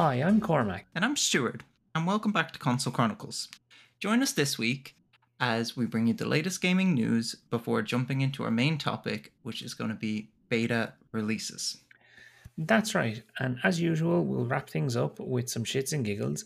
Hi, I'm Cormac. And I'm Stuart, and welcome back to Console Chronicles. Join us this week as we bring you the latest gaming news before jumping into our main topic, which is going to be beta releases. That's right. And as usual, we'll wrap things up with some shits and giggles.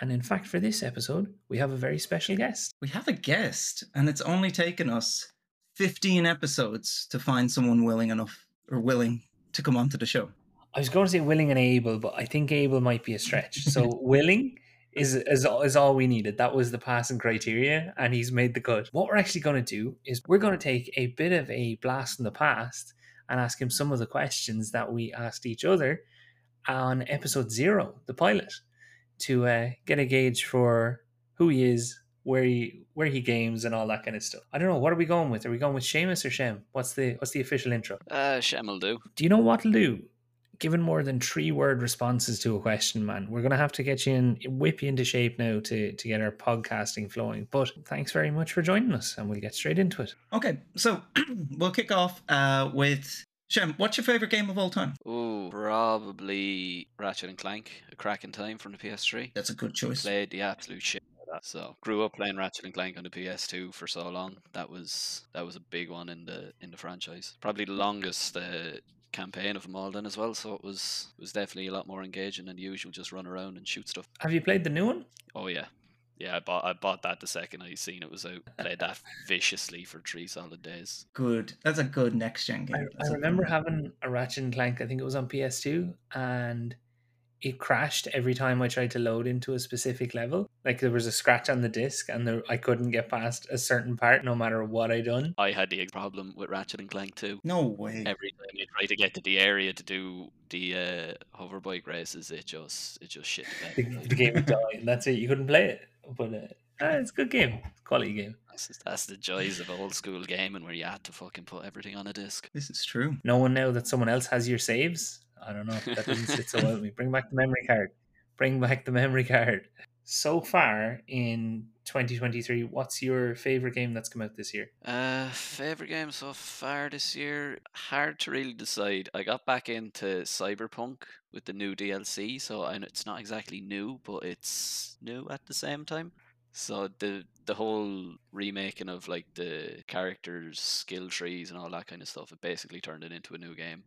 And in fact, for this episode, we have a very special guest. We have a guest, and it's only taken us 15 episodes to find someone willing enough or willing to come onto the show. I was going to say willing and able, but I think able might be a stretch. So willing is, is is all we needed. That was the passing criteria, and he's made the cut. What we're actually going to do is we're going to take a bit of a blast from the past and ask him some of the questions that we asked each other on episode zero, the pilot, to uh, get a gauge for who he is, where he where he games, and all that kind of stuff. I don't know. What are we going with? Are we going with Seamus or Shem? What's the what's the official intro? Uh, Shem will do. Do you know what'll do? Given more than three word responses to a question, man, we're gonna have to get you in, whip you into shape now to to get our podcasting flowing. But thanks very much for joining us, and we'll get straight into it. Okay, so we'll kick off uh, with Shem. What's your favorite game of all time? Oh, probably Ratchet and Clank, A Crack in Time from the PS3. That's a good choice. Played the absolute shit. out of that. So grew up playing Ratchet and Clank on the PS2 for so long. That was that was a big one in the in the franchise. Probably the longest uh, campaign of them all then as well. So it was was definitely a lot more engaging than usual. Just run around and shoot stuff. Have you played the new one? Oh yeah, yeah. I bought I bought that the second I seen it was out. Played that viciously for three solid days. Good. That's a good next gen game. I, I remember having a Ratchet and Clank. I think it was on PS2, and it crashed every time I tried to load into a specific level. Like there was a scratch on the disc, and there, I couldn't get past a certain part, no matter what I done. I had the ex- problem with Ratchet and Clank too. No way. every time you try to get to the area to do the uh, hoverbike races, it just it just shit The, the game would die, and that's it. You couldn't play it, but uh, ah, it's a good game, quality game. That's, that's the joys of old school gaming where you had to fucking put everything on a disc. This is true. Knowing now that someone else has your saves, I don't know. That doesn't sit so well with me. Bring back the memory card. Bring back the memory card. So far in 2023, what's your favorite game that's come out this year? Uh, favorite game so far this year? Hard to really decide. I got back into Cyberpunk with the new DLC, so know it's not exactly new, but it's new at the same time. So the the whole remaking of like the characters' skill trees and all that kind of stuff, it basically turned it into a new game.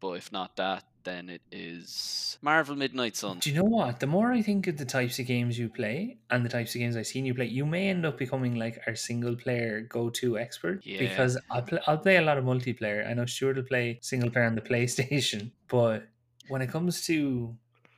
But if not that, then it is Marvel Midnight Sun. Do you know what? The more I think of the types of games you play and the types of games I've seen you play, you may end up becoming like our single player go to expert. Yeah. Because I'll, play, I'll play a lot of multiplayer. I know Stuart will play single player on the PlayStation, but when it comes to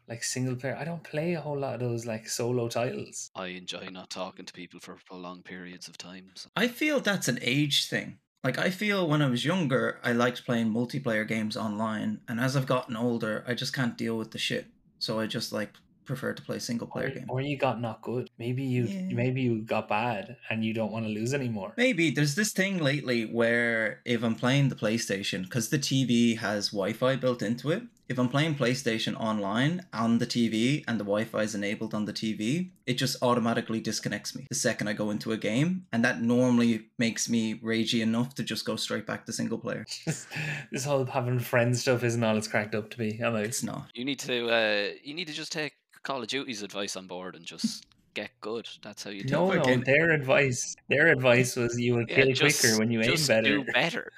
like single player, I don't play a whole lot of those like solo titles. I enjoy not talking to people for prolonged periods of time. So. I feel that's an age thing. Like I feel when I was younger, I liked playing multiplayer games online, and as I've gotten older, I just can't deal with the shit. So I just like prefer to play single player Or, games. or you got not good. Maybe you Yeah. maybe you got bad and you don't want to lose anymore. Maybe there's this thing lately where if I'm playing the PlayStation, because the TV has Wi Fi built into it, if I'm playing PlayStation online on the TV and the Wi Fi is enabled on the TV, it just automatically disconnects me the second I go into a game. And that normally makes me ragey enough to just go straight back to single player. this whole having friends stuff isn't all it's cracked up to be. I'm out. It's not. You need to uh, you need to just take Call of Duty's advice on board and just get good. That's how you do No, it. no, fucking- their advice, their advice was you will Yeah, kill just- quicker when you aim just better. Do better.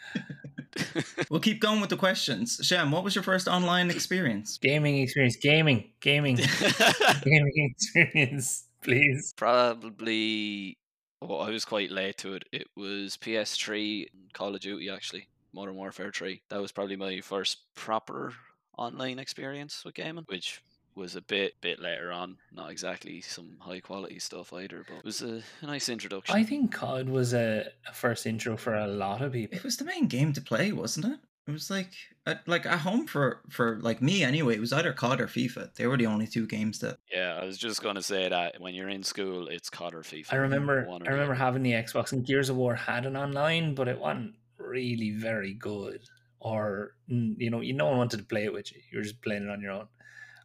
We'll keep going with the questions. Shem, what was your first online experience? Gaming experience, gaming, gaming, gaming experience, please. Probably. Oh, I was quite late to it. It was PS3 Call of Duty actually, Modern Warfare 3. That was probably my first proper online experience with gaming, which was a bit bit later on. Not exactly some high quality stuff either, but it was a, a nice introduction. I think COD was a, a first intro for a lot of people. It was the main game to play, wasn't it? It was like at, like at home for for like me anyway. It was either COD or FIFA. They were the only two games that Yeah, I was just going to say that when you're in school, it's COD or FIFA. I remember, one I remember other. having the Xbox and Gears of War had an online, but it wasn't really very good. Or you know, you no one wanted to play it with you. You were just playing it on your own.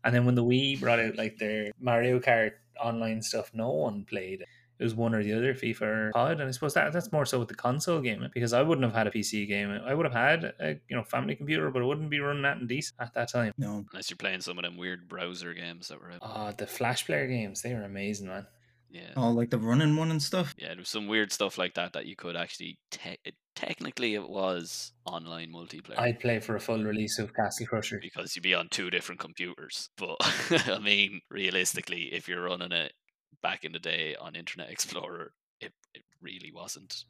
And then when the Wii brought out like their Mario Kart online stuff, no one played it. it was one or the other, FIFA or COD. And I suppose that that's more so with the console game because I wouldn't have had a PC game. I would have had a you know family computer, but it wouldn't be running that in decent at that time. No. Unless you're playing some of them weird browser games that were out. Oh, the Flash player games, they were amazing, man. Yeah. Oh, like the running one and stuff. Yeah, there was some weird stuff like that that you could actually. Te- it, technically, it was online multiplayer I'd play for a full release of Castle Crusher. because you'd be on two different computers. But I mean, realistically, if you're running it back in the day on Internet Explorer, it, it really wasn't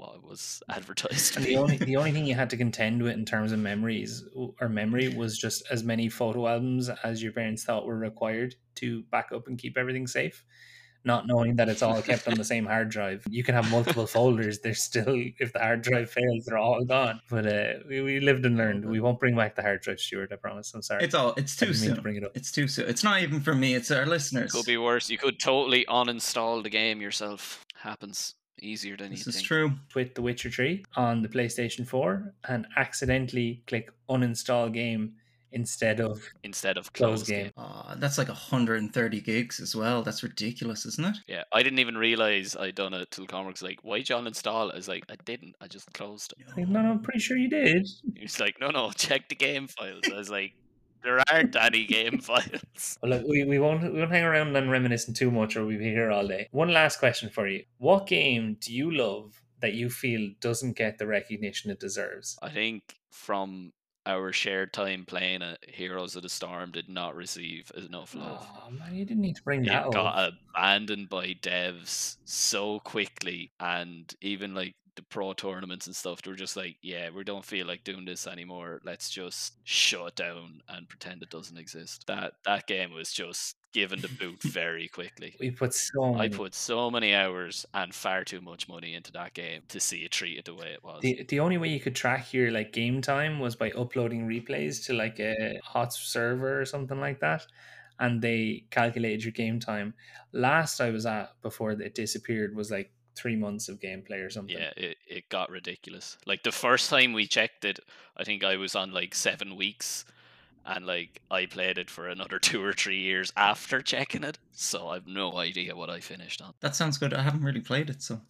what it was advertised. And the only the only thing you had to contend with in terms of memories or memory was just as many photo albums as your parents thought were required to back up and keep everything safe. Not knowing that it's all kept on the same hard drive. You can have multiple folders. They're still if the hard drive fails, they're all gone. But uh, we, we lived and learned. We won't bring back the hard drive, Stuart. I promise. I'm sorry. It's all. It's too didn't to bring it up. It's too soon. It's not even for me. It's our listeners. It could be worse. You could totally uninstall the game yourself. Happens easier than This you is think. true. with The Witcher 3 on the PlayStation 4 and accidentally click uninstall game instead of Instead of closed, close game. game. Uh, that's like 130 gigs as well. That's ridiculous, isn't it? Yeah, I didn't even realize I'd done it till Cormac's like, "Why'd you uninstall?" it?" I was like, "I didn't. I just closed it." Like, no, no, I'm pretty sure you did. He's like, "No, no, check the game files." I was like, "There aren't any game files." Well, look, we, we won't we won't hang around and reminiscing too much, or we'll be here all day. One last question for you: What game do you love that you feel doesn't get the recognition it deserves? I think from our shared time playing it, Heroes of the Storm did not receive enough love. Oh man, you didn't need to bring it that got up. abandoned by devs so quickly and even like the pro tournaments and stuff they were just like yeah we don't feel like doing this anymore let's just shut down and pretend it doesn't exist that that game was just given the boot very quickly We put so many. I put so many hours and far too much money into that game to see it treated the way it was. The, the only way you could track your like game time was by uploading replays to like a hot server or something like that and they calculated your game time last i was at before it disappeared was like three months of gameplay or something Yeah, it, it got ridiculous. Like the first time we checked it, I think I was on like seven weeks, and like I played it for another two or three years after checking it. So I've no idea what I finished on. That sounds good. I haven't really played it, so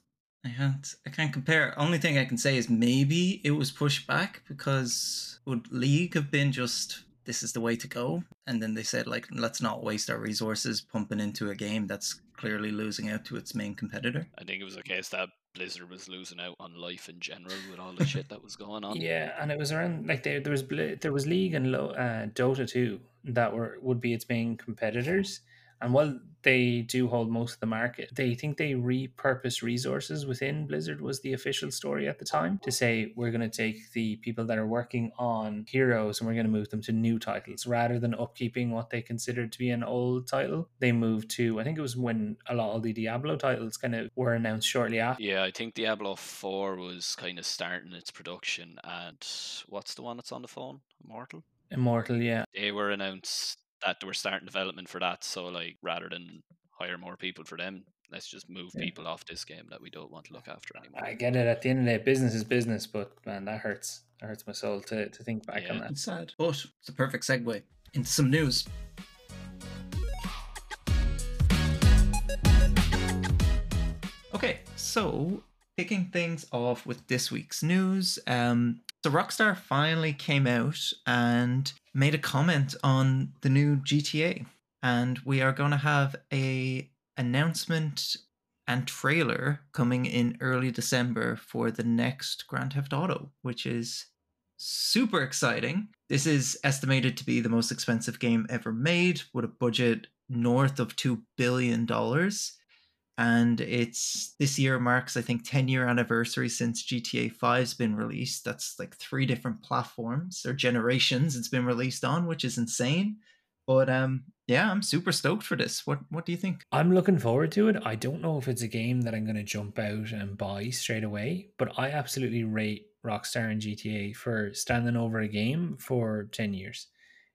I can't. I can't compare. Only thing I can say is maybe it was pushed back because would League have been just this is the way to go, and then they said like let's not waste our resources pumping into a game that's clearly losing out to its main competitor. I think it was a case that Blizzard was losing out on life in general with all the shit that was going on. yeah and it was around like there, there was there was league and uh, dota 2 that were would be its main competitors and while they do hold most of the market they think they repurpose resources within blizzard was the official story at the time to say we're going to take the people that are working on heroes and we're going to move them to new titles rather than upkeeping what they considered to be an old title they moved to i think it was when a lot of the diablo titles kind of were announced shortly after Yeah, I think Diablo 4 was kind of starting its production, and what's the one that's on the phone? Immortal? immortal yeah They were announced that they were starting development for that, so like rather than hire more people for them, let's just move Yeah. people off this game that we don't want to look after anymore. I get it. At the end of the day, business is business, but man, that hurts. That hurts my soul to, to think back on that. It's sad, but it's a perfect segue into some news. Okay, so kicking things off with this week's news, um, so Rockstar finally came out and made a comment on the new GTA, and we are going to have a announcement and trailer coming in early December for the next Grand Theft Auto, which is super exciting. This is estimated to be the most expensive game ever made with a budget north of 2 billion dollars and it's this year marks I think 10 year anniversary since GTA 5's been released. That's like three different platforms or generations it's been released on, which is insane. But um yeah, I'm super stoked for this. What what do you think? I'm looking forward to it. I don't know if it's a game that I'm going to jump out and buy straight away, but I absolutely rate Rockstar and GTA for standing over a game for 10 years.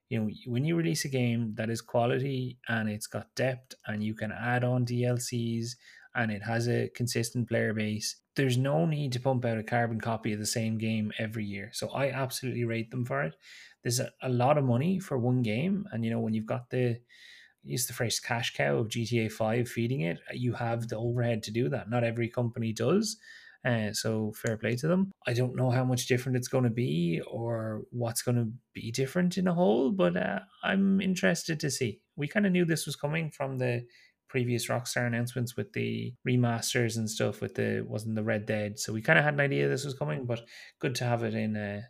You know, when you release a game that is quality and it's got depth and you can add on DLCs and it has a consistent player base, there's no need to pump out a carbon copy of the same game every year. So I absolutely rate them for it. There's a, lot of money for one game, and you know when you've got the is the phrase cash cow of GTA 5 feeding it. You have the overhead to do that. Not every company does. Uh, so fair play to them. I don't know how much different it's going to be or what's going to be different in a whole, but uh, I'm interested to see. We kind of knew this was coming from the previous Rockstar announcements with the remasters and stuff. With the wasn't the Red Dead, so we kind of had an idea this was coming, but good to have it in uh,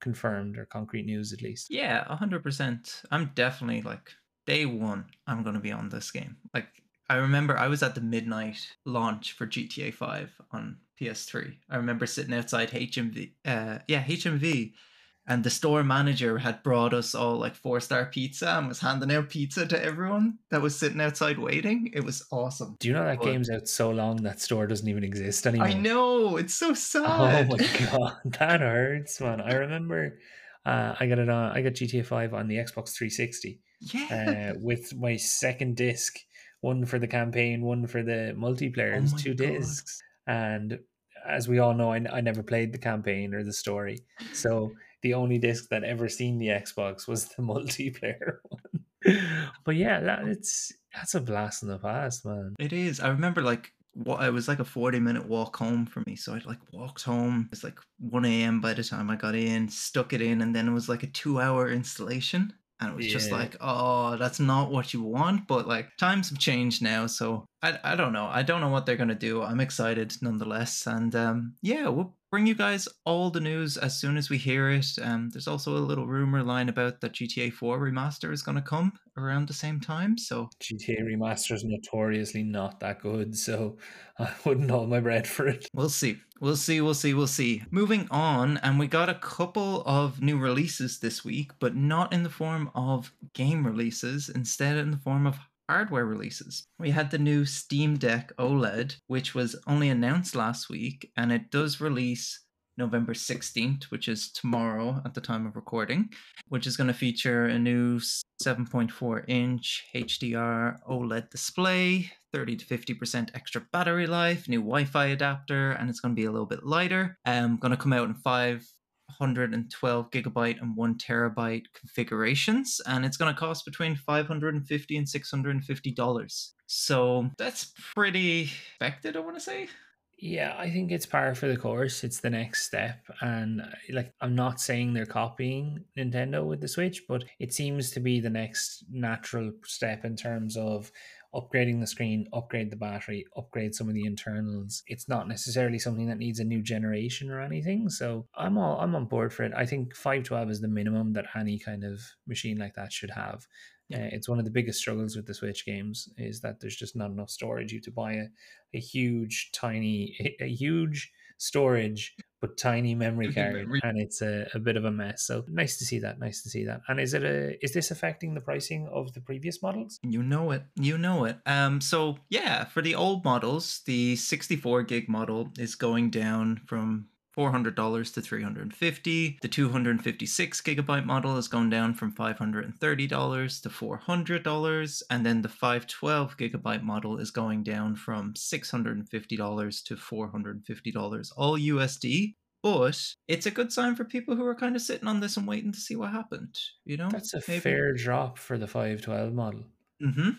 confirmed or concrete news at least. Yeah, hundred percent. I'm definitely like day one. I'm going to be on this game. Like I remember I was at the midnight launch for GTA 5 on PS3. I remember sitting outside HMV, uh, yeah, HMV, and the store manager had brought us all like four star pizza and was handing out pizza to everyone that was sitting outside waiting. It was awesome. Do you know that But- game's out so long that store doesn't even exist anymore? I know it's so sad. Oh my god, that hurts, man. I remember uh, I got it on. I got GTA Five on the Xbox 360 yeah, uh, with my second disc, one for the campaign, one for the multiplayer. Oh two God. discs, and as we all know, I, I never played the campaign or the story, so the only disc that ever seen the Xbox was the multiplayer one. but yeah, that, it's that's a blast in the past, man. it is. I remember like what it was like a 40 minute walk home for me. So I like walked home. it's like 1 a.m. by the time I got in, stuck it in, and then it was like a two hour installation. And it was just like, oh, that's not what you want. But like times have changed now. So I, I don't know. I don't know what they're going to do. I'm excited nonetheless. And um, yeah, we'll bring you guys all the news as soon as we hear it. Um, there's also a little rumor line about that GTA 4 remaster is going to come around the same time. So GTA Remaster is notoriously not that good, so I wouldn't hold my breath for it. We'll see. We'll see. We'll see. We'll see. Moving on, and we got a couple of new releases this week, but not in the form of game releases, instead, in the form of hardware releases. We had the new Steam Deck OLED, which was only announced last week, and it does release November 16th, which is tomorrow at the time of recording, which is going to feature a new 7.4 inch HDR OLED display, 30 to 50% extra battery life, new Wi Fi adapter, and it's going to be a little bit lighter. Um, going to come out in 512 gigabyte and 1 terabyte configurations, and it's going to cost between 550 and 650 dollars. So that's pretty expected, I want to say. Yeah, I think it's par for the course. It's the next step. And uh, like, I'm not saying they're copying Nintendo with the Switch, but it seems to be the next natural step in terms of upgrading the screen, upgrade the battery, upgrade some of the internals. It's not necessarily something that needs a new generation or anything. So I'm all I'm on board for it. I think 512 is the minimum that any kind of machine like that should have. Yeah. Uh, it's one of the biggest struggles with the Switch games is that there's just not enough storage. You have to buy a, a huge, tiny, a, a huge storage but tiny memory card, memory. and it's a, a bit of a mess. So nice to see that. Nice to see that. And is it a is this affecting the pricing of the previous models? You know it. You know it. Um. So yeah, for the old models, the 64 gig model is going down from $400 to 350 the 256 gigabyte model has gone down from $530 to $400 and then the 512 gigabyte model is going down from $650 to $450 all usd but it's a good sign for people who are kind of sitting on this and waiting to see what happened you know? That's a fair drop for the 512 model. mm-hmm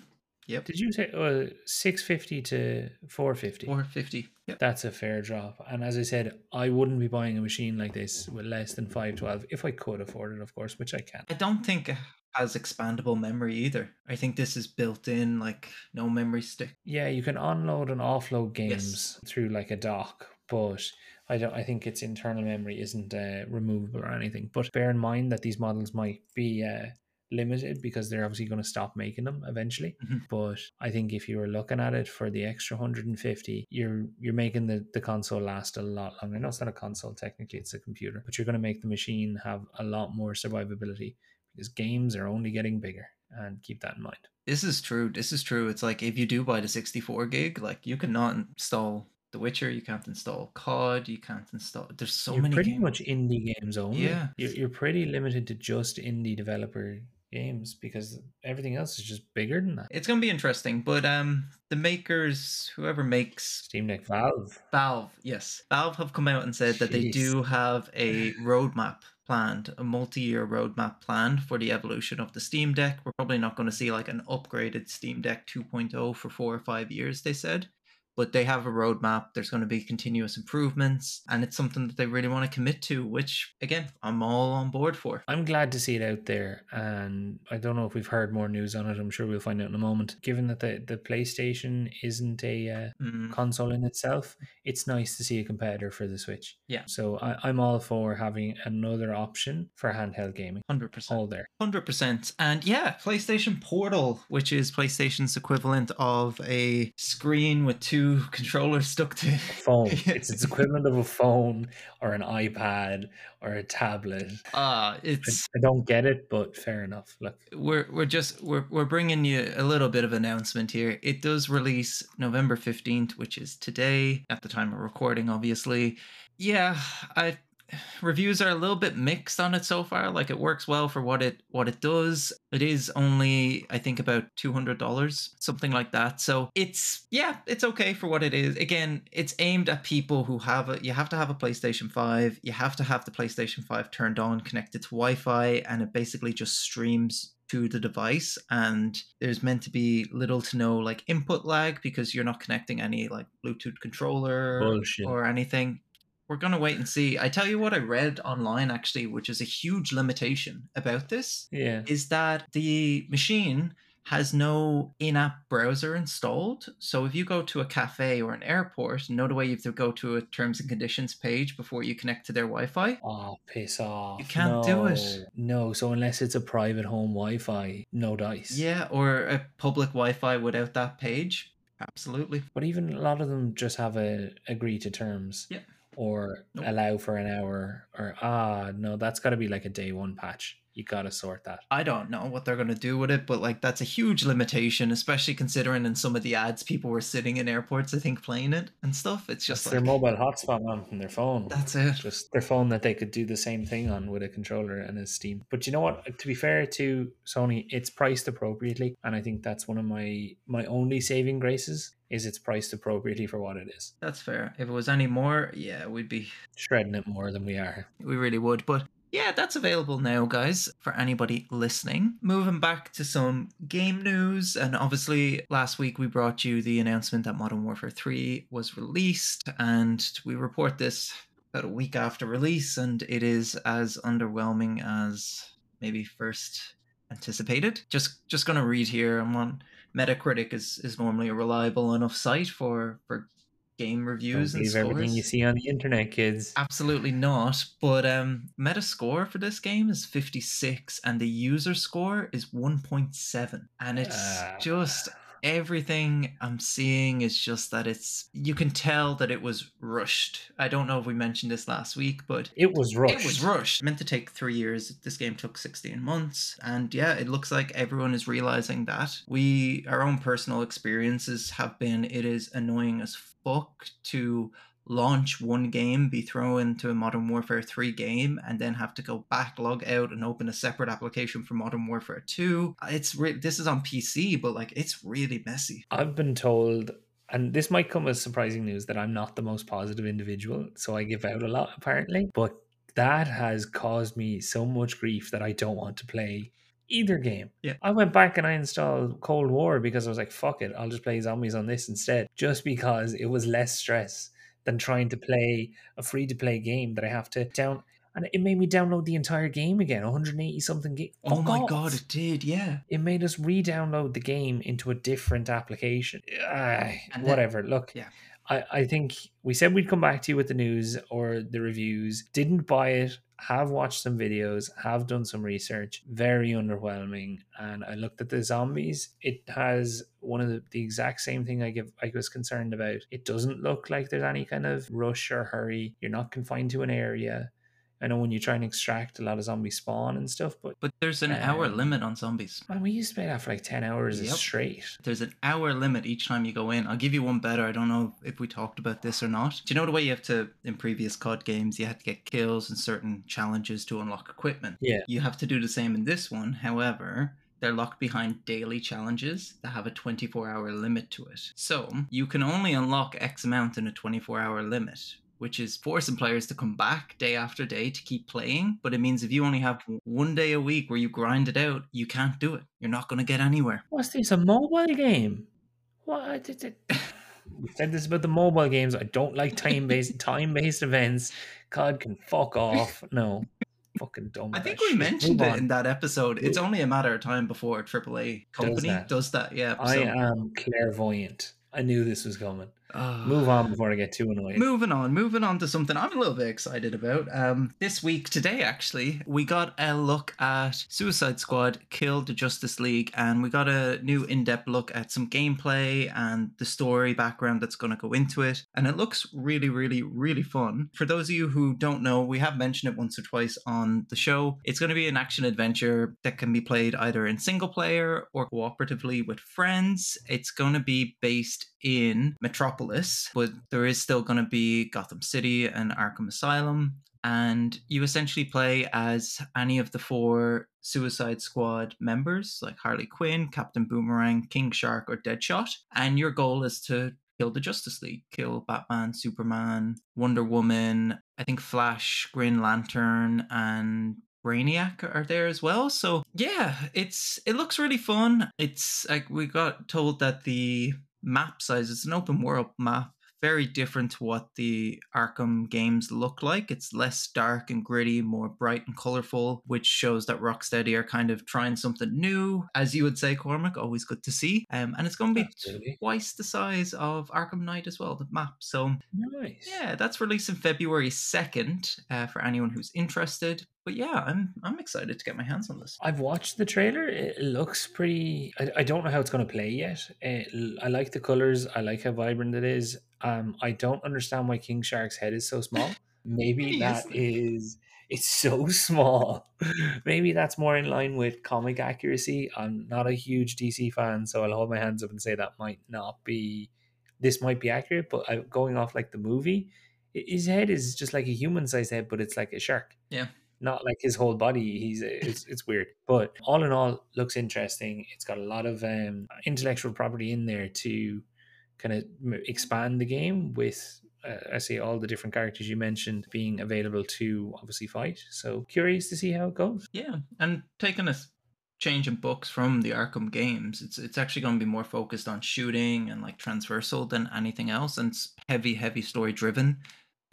yep Did you say uh, 650 to 450? 450 yep That's a fair drop. And as I said, I wouldn't be buying a machine like this with less than 512 if I could afford it, of course, which I can. I don't think it has expandable memory either. I think this is built in, like no memory stick. Yeah, you can unload and offload Yes. games through like a dock, but I don't. I think its internal memory isn't uh, removable or anything. But bear in mind that these models might be uh, limited because they're obviously going to stop making them eventually. Mhm. But I think if you were looking at it for the extra 150, you're you're making the the console last a lot longer. I know it's not a console technically; it's a computer, but you're going to make the machine have a lot more survivability because games are only getting bigger. And keep that in mind. This is true. This is true. It's like if you do buy the 64 gig, like you cannot install The Witcher, you can't install COD, you can't install. There's so you're many. pretty games. much indie games only. Yeah. you're, you're pretty limited to just indie developer games because everything else is just bigger than that. It's gonna be interesting, but um, the makers, whoever makes Steam Deck Valve. Valve, yes, Valve have come out and said that they do have a roadmap planned, a multi-year roadmap planned for the evolution of the Steam Deck. We're probably not going to see like an upgraded Steam Deck 2.0 for four or five years, they said but they have a roadmap. There's going to be continuous improvements, and it's something that they really want to commit to, which, again, I'm all on board for. I'm glad to see it out there, and I don't know if we've heard more news on it. I'm sure we'll find out in a moment. Given that the, the PlayStation isn't a uh, Mm, console in itself, it's nice to see a competitor for the Switch. Yeah. So I, I'm all for having another option for handheld gaming. 100%. All there. 100%. And yeah, PlayStation Portal, which is PlayStation's equivalent of a screen with two controllers stuck to Phone. it's its equivalent of a phone or an iPad or a tablet. Ah, I, it's I don't get it, but fair enough. Look, we're we're just we're we're bringing you a little bit of announcement here. It does release November 15th, which is today at the time of recording obviously. Yeah, I reviews are a little bit mixed on it so far. Like it works well for what it what it does. It is only I think about $200, something like that. So it's yeah, it's okay for what it is. Again, it's aimed at people who have a you have to have a PlayStation 5, you have to have the PlayStation 5 turned on connected to Wi-Fi and it basically just streams to the device and there's meant to be little to no like input lag because you're not connecting any like bluetooth controller Bullshit. or anything we're going to wait and see i tell you what i read online actually which is a huge limitation about this yeah. is that the machine has no in-app browser installed so if you go to a cafe or an airport the way you have to go to a terms and conditions page before you connect to their wi-fi Oh, piss off. You can't do it. No, so unless it's a private home Wi Fi, no dice. Yeah, or a public Wi-Fi without that page. Absolutely. But even a lot of them just have a agree to terms. Yeah. Or Nope. allow for an hour or ah no, that's gotta be like a day one patch. You gotta sort that. I don't know what they're going to do with it, but like that's a huge limitation, especially considering in some of the ads people were sitting in airports, I think, playing it and stuff. It's Just just their mobile hotspot on from their phone. that's it. just their phone that they could do the same thing on with a controller and a Steam. But you know what? To be fair to Sony, it's priced appropriately, and I think that's one of my my only saving graces is it's priced appropriately for what it is. That's fair. If it was any more, yeah, we'd be, Shredding it more than we are. we really would. But yeah, that's available now, guys, for anybody listening. Moving back to some game news, and obviously last week we brought you the announcement that Modern Warfare 3 was released, and we report this about a week after release, and it is as underwhelming as maybe first anticipated. Just just gonna read here. I'm on Metacritic is is normally a reliable enough site for for game reviews and believe everything you see on the internet, kids. Absolutely not. But um Metascore for this game is 56 and the user score is 1.7. And it's Ah. just everything I'm seeing is just that it's you can tell that it was rushed. I don't know if we mentioned this last week, but It was rushed. it was rushed. Meant to take three years. This game took 16 months. And yeah, it looks like everyone is realizing that. We, our own personal experiences have been it is annoying as fuck to launch one game, be thrown into a Modern Warfare 3 game, and then have to go back, log out, and open a separate application for Modern Warfare 2. It's re- this is on PC, but like it's really messy. I've been told, and this might come as surprising news, that I'm not the most positive individual, so I give out a lot apparently. But that has caused me so much grief that I don't want to play either game. Yeah. I went back and I installed Cold War because I was like, fuck it, I'll just play zombies on this instead, just because it was less stress than trying to play a free to play game that I have to down. And it made me download the entire game again, 180 something gig. Oh my off god, it did, yeah. it made us re-download the game into a different application. And then- whatever. Look, yeah. I, I think we said we'd come back to you with the news or the reviews. Didn't buy it. Have watched some videos. Have done some research. Very underwhelming. And I looked at the zombies. It has one of the, the exact same thing I give I was concerned about. It doesn't look like there's any kind of rush or hurry. You're not confined to an area. I know when you try and extract, a lot of zombies spawn and stuff, but But there's an hour Um, limit on zombies. Man, we used to play that for like 10 hours Yep. straight. There's an hour limit each time you go in. I'll give you one better. I don't know if we talked about this or not. Do you know the way you have to, in previous COD games, you had to get kills and certain challenges to unlock equipment? Yeah. You have to do the same in this one. However, they're locked behind daily challenges that have a 24 hour limit to it. So you can only unlock X amount in a 24 hour limit. Which is forcing players to come back day after day to keep playing. But it means if you only have one day a week where you grind it out, you can't do it. You're not going to get anywhere. What's this? A mobile game? What? Did it? We said this about the mobile games. I don't like time based time based events. COD can fuck off. No, fucking dumb. I think we shit. mentioned Move it on. in that episode. It's only a matter of time before a AAA company does that. that. Yeah. I so- am clairvoyant. I knew this was coming. Ah. Move on before I get too annoyed. Moving on, moving on to something I'm a little bit excited about. Um, this week, today actually, we got a look at Suicide Squad Kill the Justice League, and we got a new in depth look at some gameplay and the story background that's going to go into it. And it looks really, really, really fun. For those of you who don't know, we have mentioned it once or twice on the show. It's going to be an action adventure that can be played either in single player or cooperatively with friends. It's going to be based in Metropolis, but there is still going to be Gotham City and Arkham Asylum. And you essentially play as any of the four Suicide Squad members, like Harley Quinn, Captain Boomerang, King Shark, or Deadshot. And your goal is to kill the Justice League, kill Batman, Superman, Wonder Woman, I think Flash, Green Lantern, and Brainiac are there as well. So yeah, it's it looks really fun. It's like we got told that the map size it's an open world map very different to what the Arkham games look like. It's less dark and gritty, more bright and colorful, which shows that Rocksteady are kind of trying something new. As you would say, Cormac, always good to see. Um, and it's going to be Absolutely. twice the size of Arkham Knight as well, the map. So Nice. yeah, that's released in February second uh, for anyone who's interested. But yeah, I'm I'm excited to get my hands on this. I've watched the trailer. It looks pretty. I, I don't know how it's going to play yet. It, I like the colors. I like how vibrant it is. Um, I don't understand why King Shark's head is so small. Maybe that is. It's so small. Maybe that's more in line with comic accuracy. I'm not a huge DC fan, so I'll hold my hands up and say that might not be. This might be accurate, but I, going off like the movie, his head is just like a human-sized head, but it's like a shark not like his whole body. He's it's it's weird, but all in all, looks interesting. It's got a lot of um, intellectual property in there to kind of expand the game with. Uh, I see all the different characters you mentioned being available to obviously fight. So curious to see how it goes. Yeah, and taking a change in books from the Arkham games, it's it's actually going to be more focused on shooting and like transversal than anything else, and it's heavy, heavy story driven.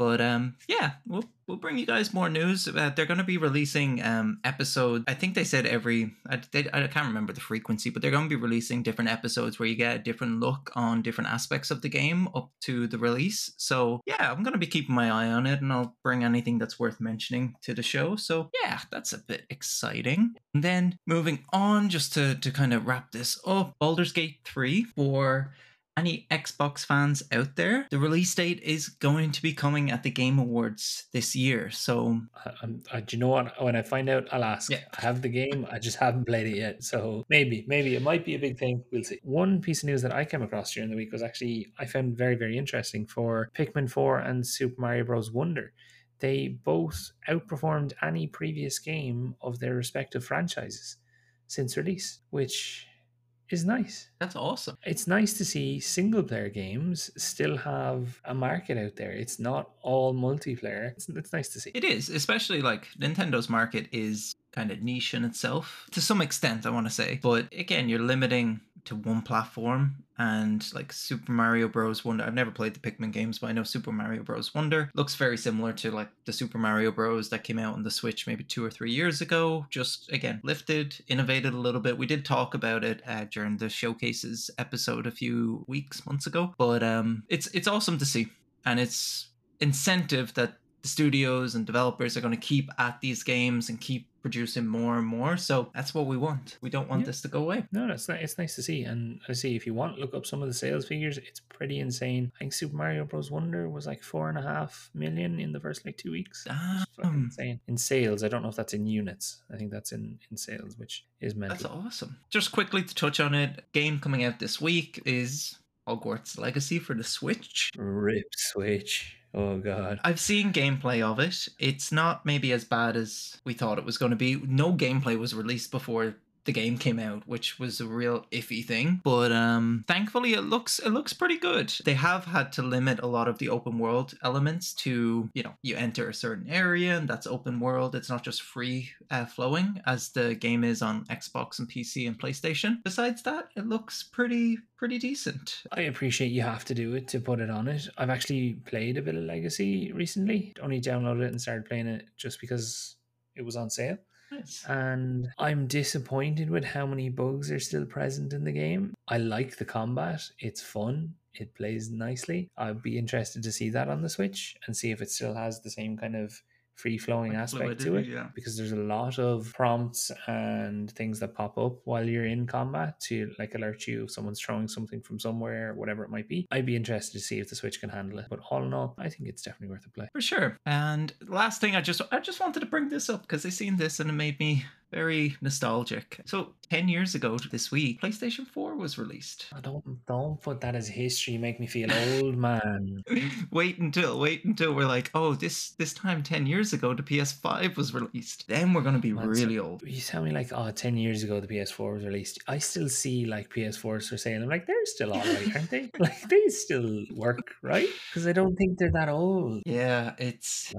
But um, yeah, we'll we'll bring you guys more news. Uh, they're going to be releasing um episodes. I think they said every. I, they, I can't remember the frequency, but they're going to be releasing different episodes where you get a different look on different aspects of the game up to the release. So yeah, I'm going to be keeping my eye on it, and I'll bring anything that's worth mentioning to the show. So yeah, that's a bit exciting. And then moving on, just to to kind of wrap this up, Baldur's Gate three for any Xbox fans out there, the release date is going to be coming at the Game Awards this year. So I, I'm, do you know what? When I find out, I'll ask. Yeah. I have the game. I just haven't played it yet. So maybe, maybe it might be a big thing. We'll see. One piece of news that I came across during the week was actually I found very, very interesting for Pikmin 4 and Super Mario Bros. Wonder. They both outperformed any previous game of their respective franchises since release, which is nice. that's awesome. It's nice to see single player games still have a market out there. It's not all multiplayer. It's, it's nice to see. It is, especially like Nintendo's market is kind of niche in itself to some extent, I want to say. But again, you're limiting to one platform and like Super Mario Bros. Wonder. I've never played the Pikmin games, but I know Super Mario Bros. Wonder looks very similar to like the Super Mario Bros. that came out on the Switch maybe two or three years ago. Just again, lifted, innovated a little bit. We did talk about it uh, during the showcases episode a few weeks, months ago. But um, it's it's awesome to see, and it's incentive that the studios and developers are going to keep at these games and keep producing more and more. So that's what we want. We don't want Yeah. this to go away. No, that's nice. It's nice to see. And I see if you want, look up some of the sales figures. It's pretty insane. I think Super Mario Bros. Wonder was like four and a half million in the first like two weeks. Damn. insane. In sales, I don't know if that's in units. I think that's in in sales, which is mental. That's awesome. Just quickly to touch on it, game coming out this week is Hogwarts Legacy for the Switch. Rip Switch. Oh god. I've seen gameplay of it. It's not maybe as bad as we thought it was going to be. No gameplay was released before the game came out, which was a real iffy thing. But um, thankfully, it looks it looks pretty good. They have had to limit a lot of the open world elements to you know you enter a certain area and that's open world. It's not just free uh, flowing as the game is on Xbox and PC and PlayStation. Besides that, it looks pretty pretty decent. I appreciate you have to do it to put it on it. I've actually played a bit of Legacy recently. Only downloaded it and started playing it just because it was on sale. And I'm disappointed with how many bugs are still present in the game. I like the combat, it's fun, it plays nicely. I'd be interested to see that on the Switch and see if it still has the same kind of free flowing Like aspect to it yeah. because there's a lot of prompts and things that pop up while you're in combat to like alert you if someone's throwing something from somewhere, whatever it might be. I'd be interested to see if the Switch can handle it. But all in all, I think it's definitely worth a play. For sure. And last thing, I just I just wanted to bring this up because I seen this and it made me very nostalgic. So ten years ago this week, PlayStation Four was released. I don't don't put that as history. Make me feel old, man. wait until wait until we're like, oh, this this time ten years ago the PS5 was released. Then we're gonna be That's- really old. You tell me like, oh, 10 years ago the PS4 was released. I still see like PS4s for sale. I'm like, they're still all right, aren't they? Like they still work, right? Because I don't think they're that old. Yeah, it's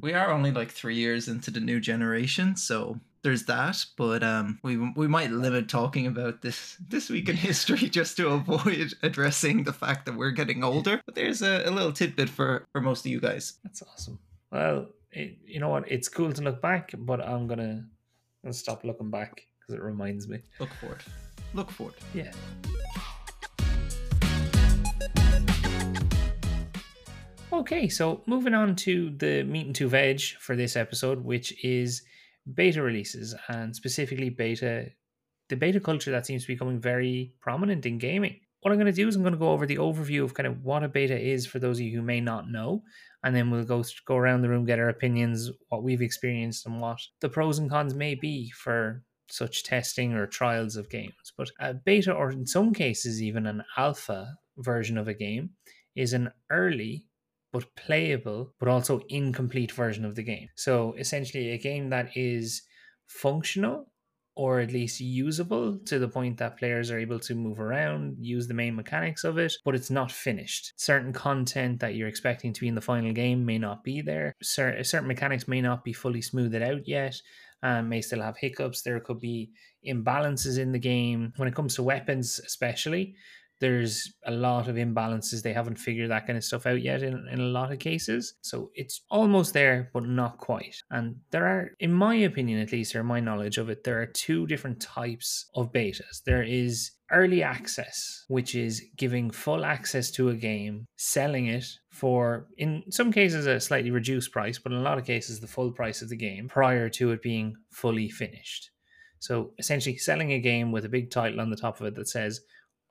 we are only like three years into the new generation, so there's that. But um, we we might limit talking about this this week in history just to avoid addressing the fact that we're getting older. But there's a, a little tidbit for for most of you guys. that's awesome. Well, it, you know what? It's cool to look back, but I'm gonna, gonna stop looking back because it reminds me. Look forward. Look forward. Yeah. Okay, so moving on to the meat and two veg for this episode, which is beta releases and specifically beta, the beta culture that seems to be becoming very prominent in gaming. What I'm going to do is I'm going to go over the overview of kind of what a beta is for those of you who may not know, and then we'll go go around the room, get our opinions, what we've experienced, and what the pros and cons may be for such testing or trials of games. But a beta, or in some cases even an alpha version of a game, is an early but playable but also incomplete version of the game. So essentially, a game that is functional or at least usable to the point that players are able to move around, use the main mechanics of it, but it's not finished. Certain content that you're expecting to be in the final game may not be there. Cer- certain mechanics may not be fully smoothed out yet and may still have hiccups. There could be imbalances in the game. When it comes to weapons, especially, there's a lot of imbalances. They haven't figured that kind of stuff out yet in, in a lot of cases. So it's almost there, but not quite. And there are, in my opinion at least, or my knowledge of it, there are two different types of betas. There is early access, which is giving full access to a game, selling it for, in some cases, a slightly reduced price, but in a lot of cases, the full price of the game prior to it being fully finished. So essentially, selling a game with a big title on the top of it that says,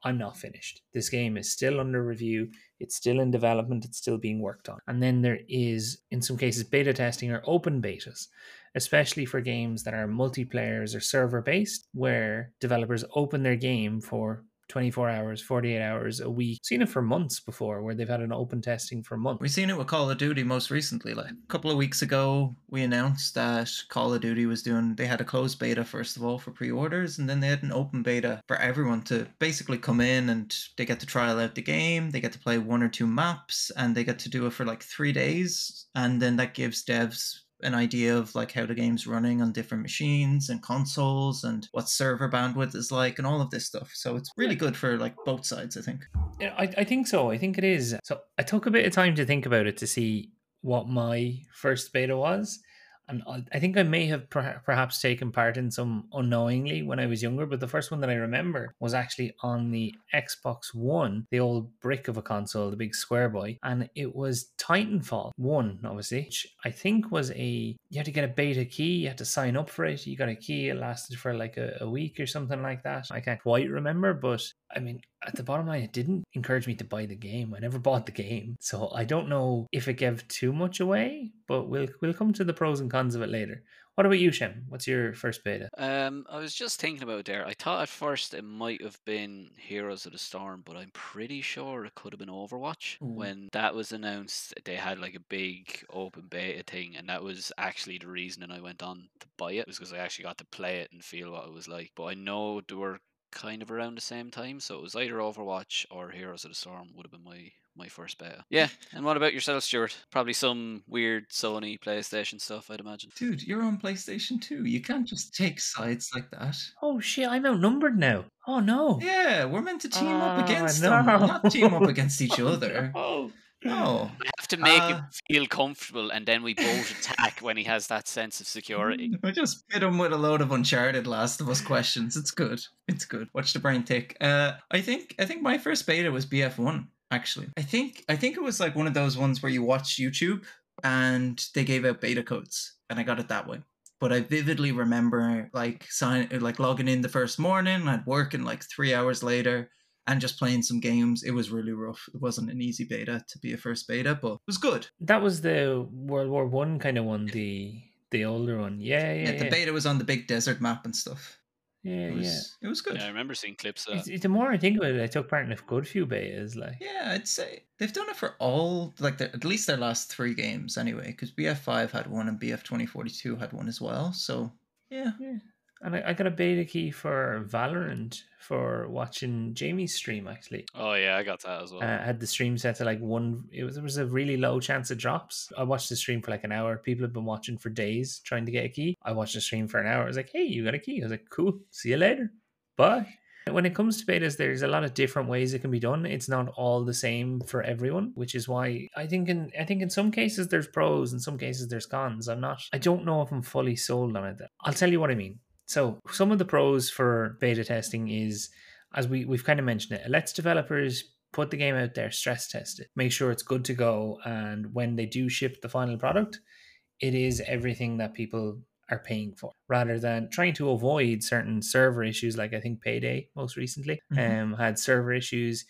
I'm not finished. This game is still under review. It's still in development. It's still being worked on. And then there is, in some cases, beta testing or open betas, especially for games that are multiplayers or server based, where developers open their game for 24 hours, 48 hours a week. Seen it for months before, where they've had an open testing for months. We've seen it with Call of Duty most recently. Like a couple of weeks ago, we announced that Call of Duty was doing. They had a closed beta first of all for pre-orders, and then they had an open beta for everyone to basically come in and they get to trial out the game. They get to play one or two maps, and they get to do it for like three days, and then that gives devs an idea of like how the game's running on different machines and consoles and what server bandwidth is like and all of this stuff. So it's really good for like both sides, I think. Yeah, I, I think so. I think it is. So I took a bit of time to think about it to see what my first beta was. And I think I may have per- perhaps taken part in some unknowingly when I was younger, but the first one that I remember was actually on the Xbox One, the old brick of a console, the big square boy, and it was Titanfall 1, obviously, which I think was a you had to get a beta key, you had to sign up for it, you got a key, it lasted for like a, a week or something like that. I can't quite remember, but I mean, at the bottom line, it didn't encourage me to buy the game. I never bought the game, so I don't know if it gave too much away. But we'll we'll come to the pros and cons of it later. What about you, Shem? What's your first beta? Um, I was just thinking about it there. I thought at first it might have been Heroes of the Storm, but I'm pretty sure it could have been Overwatch. Ooh. When that was announced, they had like a big open beta thing, and that was actually the reason I went on to buy it was because I actually got to play it and feel what it was like. But I know there were kind of around the same time, so it was either Overwatch or Heroes of the Storm would have been my my first beta. Yeah, and what about yourself, Stuart? Probably some weird Sony PlayStation stuff, I'd imagine. Dude, you're on PlayStation 2. You can't just take sides like that. Oh shit! I'm outnumbered now. Oh no! Yeah, we're meant to team up Ah, against no. them, not team up against each other. Oh. No. Have to make Uh, him feel comfortable, and then we both attack when he has that sense of security. I just hit him with a load of Uncharted Last of Us questions. It's good. It's good. Watch the brain tick. Uh, I think I think my first beta was BF1. Actually, I think I think it was like one of those ones where you watch YouTube and they gave out beta codes, and I got it that way. But I vividly remember like sign like logging in the first morning, I'd work in like three hours later, and just playing some games. It was really rough. It wasn't an easy beta to be a first beta, but it was good. That was the World War One kind of one, the the older one. Yeah, yeah, Yeah, yeah. the beta was on the big desert map and stuff. yeah, It yeah. was it was good. Yeah, I remember seeing clips of It's- that. it's- the more I think about it, I took part in a good few betas. Like, Yeah, I'd say they've done it for all, like their, at least their last three games anyway. Because BF5 had one and BF 2042 had one as well. So yeah, and I, I got a beta key for Valorant for watching Jamie's stream. Actually, Oh yeah, I got that as well. uh, had the stream set to like one. It was there was a really low chance of drops. I watched the stream for like an hour. People have been watching for days trying to get a key. I watched the stream for an hour. I was like, "Hey, you got a key?" I was like, "Cool. See you later. Bye." When it comes to betas, there's a lot of different ways it can be done. It's not all the same for everyone, which is why I think in I think in some cases there's pros, in some cases there's cons. I'm not I don't know if I'm fully sold on it. I'll tell you what I mean. So some of the pros for beta testing is as we, we've kind of mentioned it, it lets developers put the game out there, stress test it, make sure it's good to go, and when they do ship the final product, it is everything that people are paying for rather than trying to avoid certain server issues like i think payday most recently Mhm. um had server issues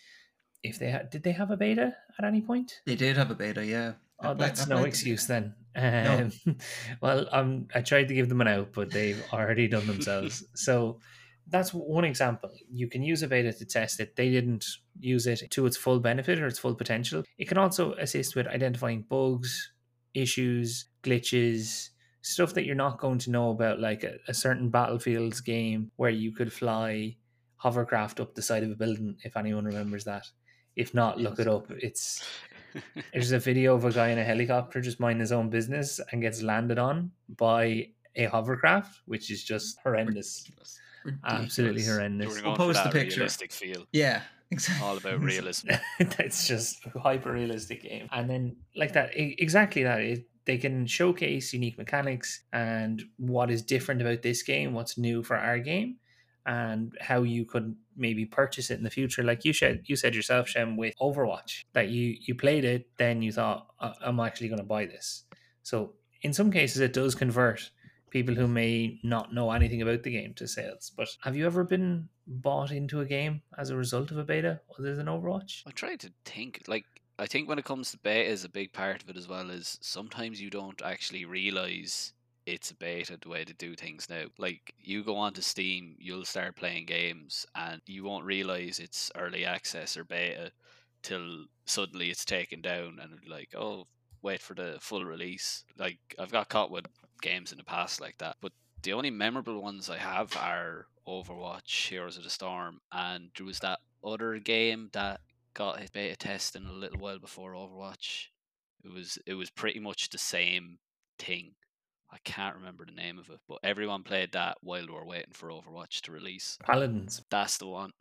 if they had did they have a beta at any point they did have a beta. Yeah. Oh play- that's I no played excuse then um, well um i tried to give them an out but they've already done themselves. So that's one example. You can use a beta to test it. They didn't use it to its full benefit or its full potential. It can also assist with identifying bugs issues glitches stuff that you're not going to know about like a, a certain battlefields game where you could fly hovercraft up the side of a building if anyone remembers that. If not look it up. It's there's a video of a guy in a helicopter just minding his own business and gets landed on by a hovercraft, which is just horrendous. Ridiculous. Ridiculous. Absolutely You horrendous. were We'll going for post the picture. realistic feel. Yeah. Exactly. All about realism. That's just a hyper realistic game. And then, like that, exactly that. It, they can showcase unique mechanics and what is different about this game, what's new for our game, and how you could maybe purchase it in the future. Like you said, you said yourself, Shem, with Overwatch, that you you played it, then you thought, "I- I'm actually going to buy this. So in some cases, it does convert people who may not know anything about the game to sales. But have you ever been bought into a game as a result of a beta other than Overwatch? I'm trying to think. Like, I think when it comes to beta, is a big part of it as well. Is sometimes you don't actually realize it's a beta the way to do things now. Like, you go onto Steam, you'll start playing games, and you won't realize it's early access or beta till suddenly it's taken down, and like, oh, wait for the full release. Like, I've got caught with games in the past like that, but the only memorable ones I have are Overwatch, Heroes of the Storm, and there was that other game that got a beta testing a little while before Overwatch. It was it was pretty much the same thing. I can't remember the name of it, but everyone played that while we were waiting for Overwatch to release. Paladins. That's the one.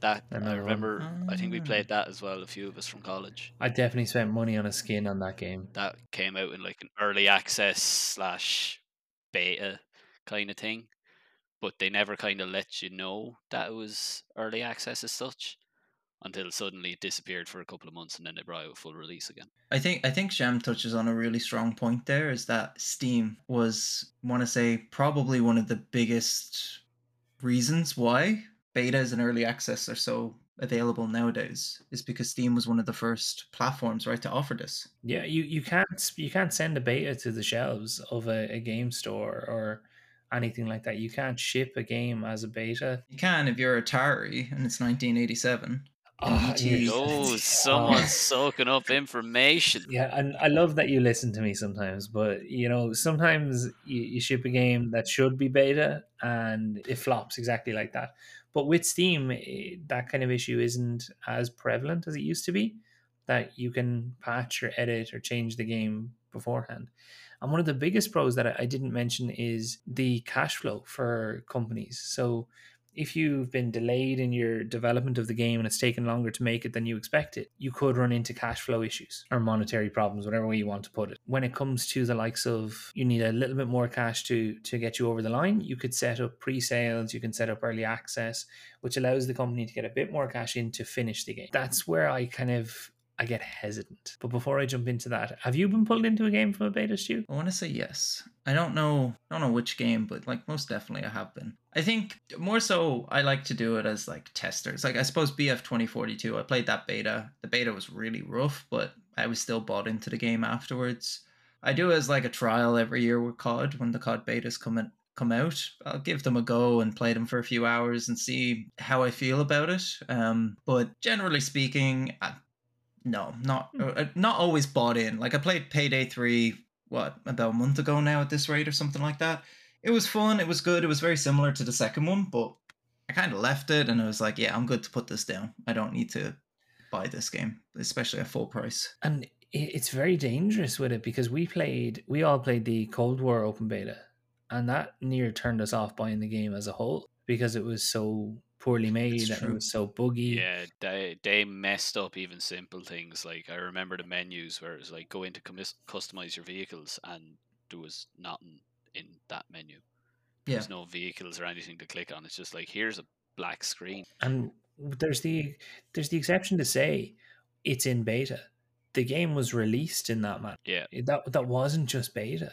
That I Another one. remember. I think we Ah. played that as well. A few of us from college. I definitely spent money on a skin on that game. That came out in like an early access slash beta kind of thing, but they never kind of let you know that it was early access as such until suddenly it disappeared for a couple of months and then they brought out a full release again. I think I think Sham touches on a really strong point there is that Steam was want to say probably one of the biggest reasons why betas and early access are so available nowadays is because Steam was one of the first platforms, right, to offer this. Yeah, you, you can't you can't send a beta to the shelves of a, a game store or anything like that. You can't ship a game as a beta. You can if you're Atari and it's 1987. Oh, ET. you- Oh, Oh. someone's soaking up information. Yeah, and I love that you listen to me sometimes, but you know, sometimes you, you ship a game that should be beta and it flops exactly like that. But with Steam, eh, that kind of issue isn't as prevalent as it used to be. That you can patch or edit or change the game beforehand. And one of the biggest pros that I- I didn't mention is the cash flow for companies. So if you've been delayed in your development of the game and it's taken longer to make it than you expected, you could run into cash flow issues or monetary problems, whatever way you want to put it. When it comes to the likes of you need a little bit more cash to to get you over the line, you could set up pre-sales, you can set up early access, which allows the company to get a bit more cash in to finish the game. That's where I kind of I get hesitant. But before I jump into that, have you been pulled into a game from a beta, Stu? I want to say yes. I don't know. I don't know which game, but like most definitely, I have been. I think more so, I like to do it as like testers. Like I suppose BF twenty forty two. I played that beta. The beta was really rough, but I was still bought into the game afterwards. I do it as like a trial every year with COD when the COD betas come in, come out. I'll give them a go and play them for a few hours and see how I feel about it. Um, but generally speaking, no, not uh, not always bought in. Like I played Payday three, what about a month ago now at this rate or something like that. It was fun. It was good. It was very similar to the second one, but I kind of left it and I was like, yeah, I'm good to put this down. I don't need to buy this game, especially at full price. and it's very dangerous with it because we played we all played the cold war open beta and that near turned us off buying the game as a whole because it was so poorly made and it was so buggy Yeah, they they messed up even simple things. Like I remember the menus where it was like go in to commis- customize your vehicles, and there was nothing in that menu. Yeah. There's no vehicles or anything to click on. It's just like here's a black screen. and there's the there's the exception to say it's in beta the game was released in that manner Yeah, that that wasn't just beta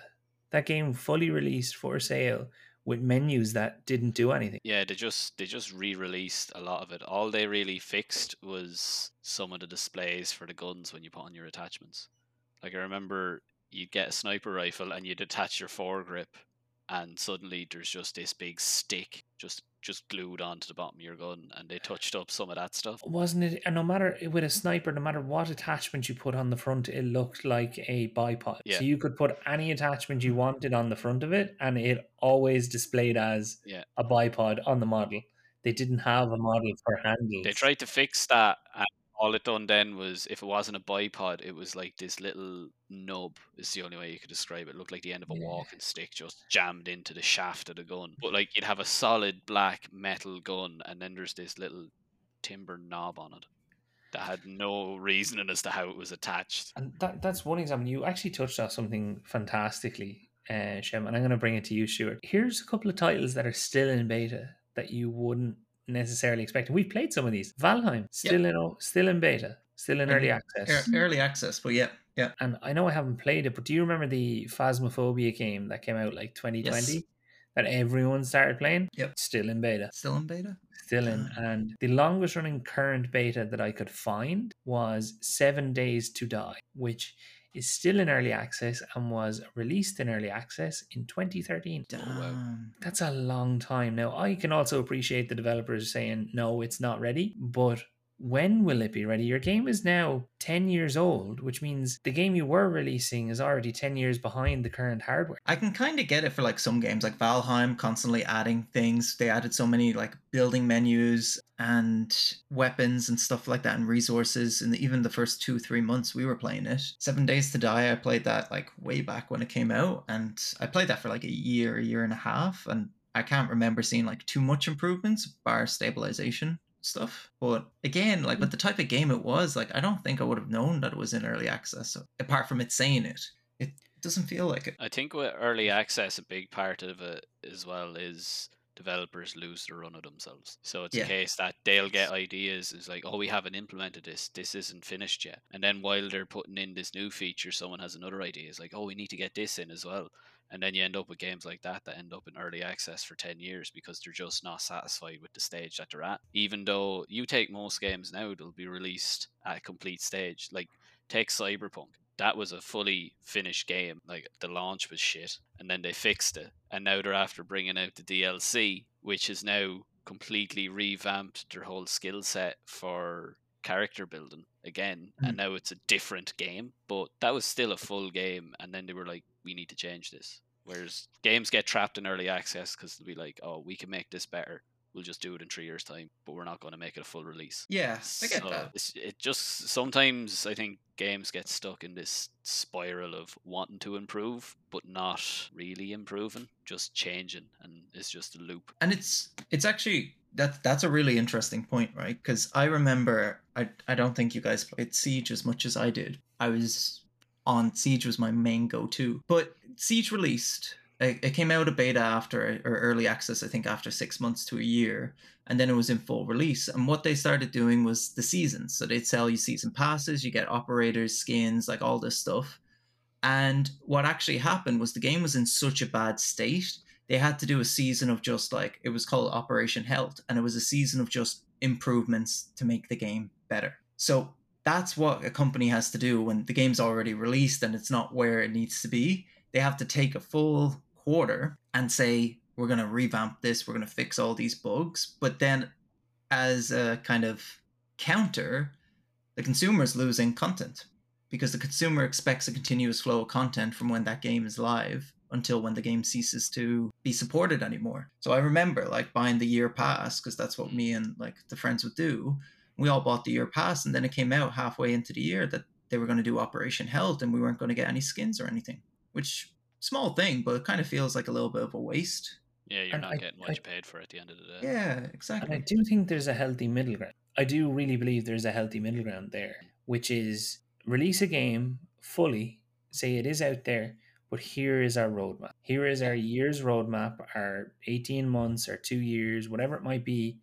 that game fully released for sale with menus that didn't do anything yeah. They just they just re-released a lot of it. All they really fixed was some of the displays for the guns when you put on your attachments. Like I remember you'd get a sniper rifle and you'd attach your foregrip and suddenly there's just this big stick just just glued onto the bottom of your gun and they touched up some of that stuff. wasn't it and no matter with a sniper no matter what attachment you put on the front it looked like a bipod Yeah. so you could put any attachment you mm. wanted on the front of it and it always displayed as Yeah. a bipod on the model they didn't have a model for handles They tried to fix that and all it done then was if it wasn't a bipod, it was like this little nub is the only way you could describe it. It looked like the end of a Yeah. walking stick just jammed into the shaft of the gun. But like you'd have a solid black metal gun and then there's this little timber knob on it that had no reasoning as to how it was attached. And that that's one example. You actually touched on something fantastically, uh, Shem, and I'm going to bring it to you, Stuart. Here's a couple of titles that are still in beta that you wouldn't necessarily expecting. We've played some of these. Valheim, still in still in beta, still in early access. early access, but yeah, yeah. And I know I haven't played it, but do you remember the Phasmophobia game that came out like 2020 Yes. that everyone started playing? Yep. Still in beta Still in beta? still in. Ah. And the longest running current beta that I could find was Seven Days to Die, which is still in early access and was released in early access in 2013. wow. Damn. That's a long time. Now, I can also appreciate the developers saying, no, it's not ready, but when will it be ready? Your game is now 10 years old, which means the game you were releasing is already 10 years behind the current hardware. I can kind of get it for like some games, like Valheim, constantly adding things. They added so many like building menus and weapons and stuff like that, and resources. And even the first two, three months we were playing it. Seven Days to Die, I played that like way back when it came out, and I played that for like a year, a year and a half, and I can't remember seeing like too much improvements, bar stabilization stuff. But again, like with the type of game it was, like I don't think I would have known that it was in early access, apart from it saying it. It doesn't feel like it. I think with early access, a big part of it as well is developers lose the run of themselves. So it's Yeah. a case that they'll get ideas. It's like, oh, we haven't implemented this. This isn't finished yet. And then while they're putting in this new feature, someone has another idea. It's like, oh, we need to get this in as well. And then you end up with games like that that end up in early access for 10 years because they're just not satisfied with the stage that they're at. Even though you take most games now, they'll be released at a complete stage. Like, take Cyberpunk. That was a fully finished game. Like, the launch was shit. And then they fixed it. And now they're after bringing out the DLC, which is now completely revamped their whole skill set for character building again and hmm. now it's a different game but that was still a full game and then they were like we need to change this. Whereas games get trapped in early access because they'll be like oh we can make this better. We'll just do it in three years time but we're not going to make it a full release. Yeah, I get so that. it's- it just sometimes i think games get stuck in this spiral of wanting to improve but not really improving just changing and it's just a loop. And it's it's actually that that's a really interesting point right? Because i remember i i don't think you guys played siege as much as i did. I was on siege was my main go-to. But siege released it, came out of beta after or early access i think after six months to a year and then it was in full release. And what they started doing was the seasons. So they'd sell you season passes you get operators skins like all this stuff. And what actually happened was the game was in such a bad state they had to do a season of just like it was called Operation Health, and it was a season of just improvements to make the game better. So that's what a company has to do when the game's already released and it's not where it needs to be. They have to take a full quarter and say, we're going to revamp this, we're going to fix all these bugs. But then, as a kind of counter, the consumer's losing content because the consumer expects a continuous flow of content from when that game is live until when the game ceases to be supported anymore. So I remember like buying the year pass because that's what me and like the friends would do. We all bought the year pass and then it came out halfway into the year that they were going to do Operation Health and we weren't going to get any skins or anything, which small thing, but it kind of feels like a little bit of a waste. yeah you're And not I- getting what I- you paid for at the end of the day Yeah, exactly. And I do think there's a healthy middle ground. I do really believe there's a healthy middle ground there, which is release a game fully, say it is out there, but here is our roadmap. Here is our year's roadmap, our 18 months or two years, whatever it might be.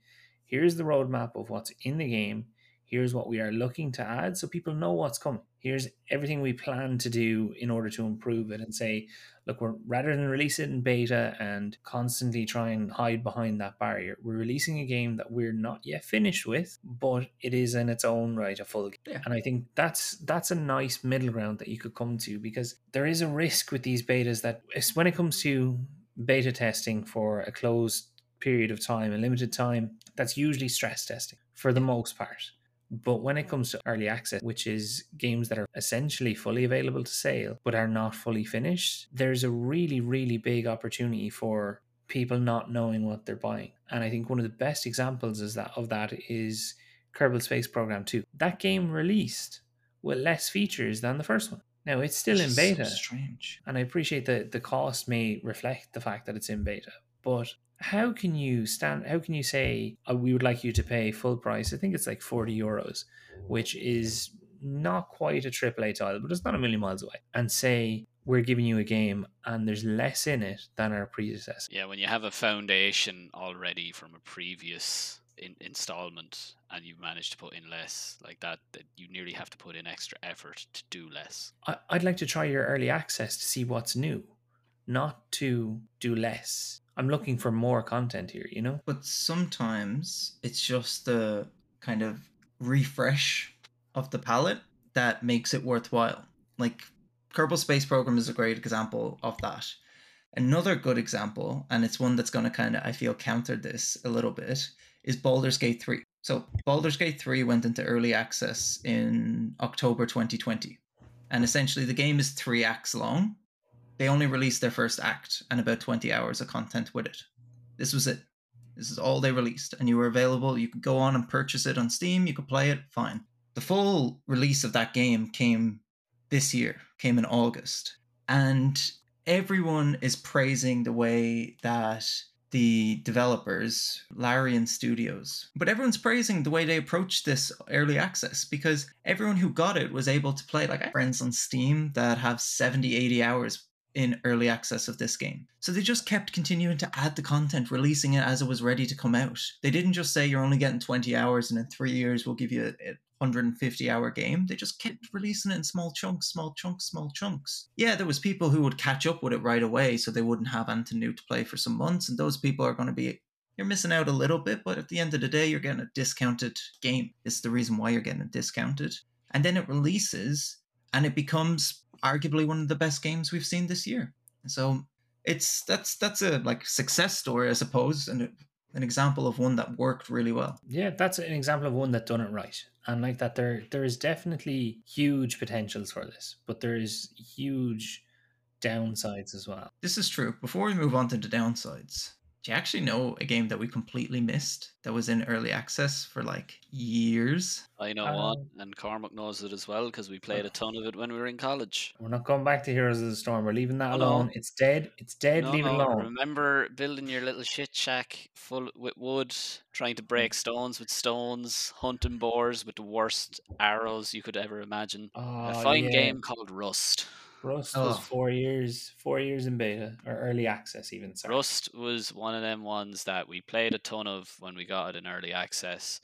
Here's the roadmap of what's in the game. Here's what we are looking to add so people know what's coming. Here's everything we plan to do in order to improve it and say, look, we're rather than release it in beta and constantly try and hide behind that barrier, we're releasing a game that we're not yet finished with, but it is in its own right a full game. Yeah. And I think that's that's a nice middle ground that you could come to because there is a risk with these betas that when it comes to beta testing for a closed period of time, a limited time, that's usually stress testing for the most part. But when it comes to early access, which is games that are essentially fully available to sale but are not fully finished, there's a really, really big opportunity for people not knowing what they're buying. And I think one of the best examples is that of that is Kerbal Space Program 2. That game released with less features than the first one. Now it's still in It's just so beta. strange. And I appreciate that the cost may reflect the fact that it's in beta. But how can you stand how can you say oh, we would like you to pay full price? I think it's like 40 euros, which is not quite a AAA title, but it's not a million miles away. And say we're giving you a game and there's less in it than our predecessor. Yeah, when you have a foundation already from a previous in- installment and you manage to put in less like that, that you nearly have to put in extra effort to do less. I, I'd like to try your early access to see what's new, not to do less. I'm looking for more content here, you know? But sometimes it's just the kind of refresh of the palette that makes it worthwhile. Like Kerbal Space Program is a great example of that. Another good example, and it's one that's going to kind of, I feel, counter this a little bit, is Baldur's Gate 3. So Baldur's Gate 3 went into early access in October 2020. And essentially, the game is three acts long. They only released their first act and about 20 hours of content with it. This was it. This is all they released, and you were available. You could go on and purchase it on Steam. You could play it, fine. The full release of that game came this year, came in August, and everyone is praising the way that the developers, Larian Studios, but everyone's praising the way they approached this early access because everyone who got it was able to play. Like I have friends on Steam that have 70, 80 hours in early access of this game. So they just kept continuing to add the content, releasing it as it was ready to come out. They didn't just say you're only getting 20 hours and in three years we'll give you a, a 150 hour game. They just kept releasing it in small chunks, small chunks, small chunks. Yeah, there was people who would catch up with it right away so they wouldn't have anything new to play for some months. And those people are going to be you're missing out a little bit, but at the end of the day, you're getting a discounted game. It's the reason why you're getting it discounted. And then it releases and it becomes arguably one of the best games we've seen this year. So it's that's that's a like success story, I suppose, and an example of one that worked really well. Yeah, that's an example of one that done it right. And like that there there is definitely huge potentials for this, but there is huge downsides as well. This is true. Before we move on to the downsides, do you actually know a game that we completely missed that was in early access for like years? I know Um, one, and Cormac knows it as well because we played a ton of it when we were in college. We're not going back to Heroes of the Storm. We're leaving that no. alone. It's dead. It's dead. No, Leave it alone. Remember building your little shit shack full with wood, trying to break stones with stones, hunting boars with the worst arrows you could ever imagine. Oh, a fine yeah. game called Rust. Rust Oh. was four years, four years in beta or early access, even. Sorry. Rust was one of them ones that we played a ton of when we got it in early access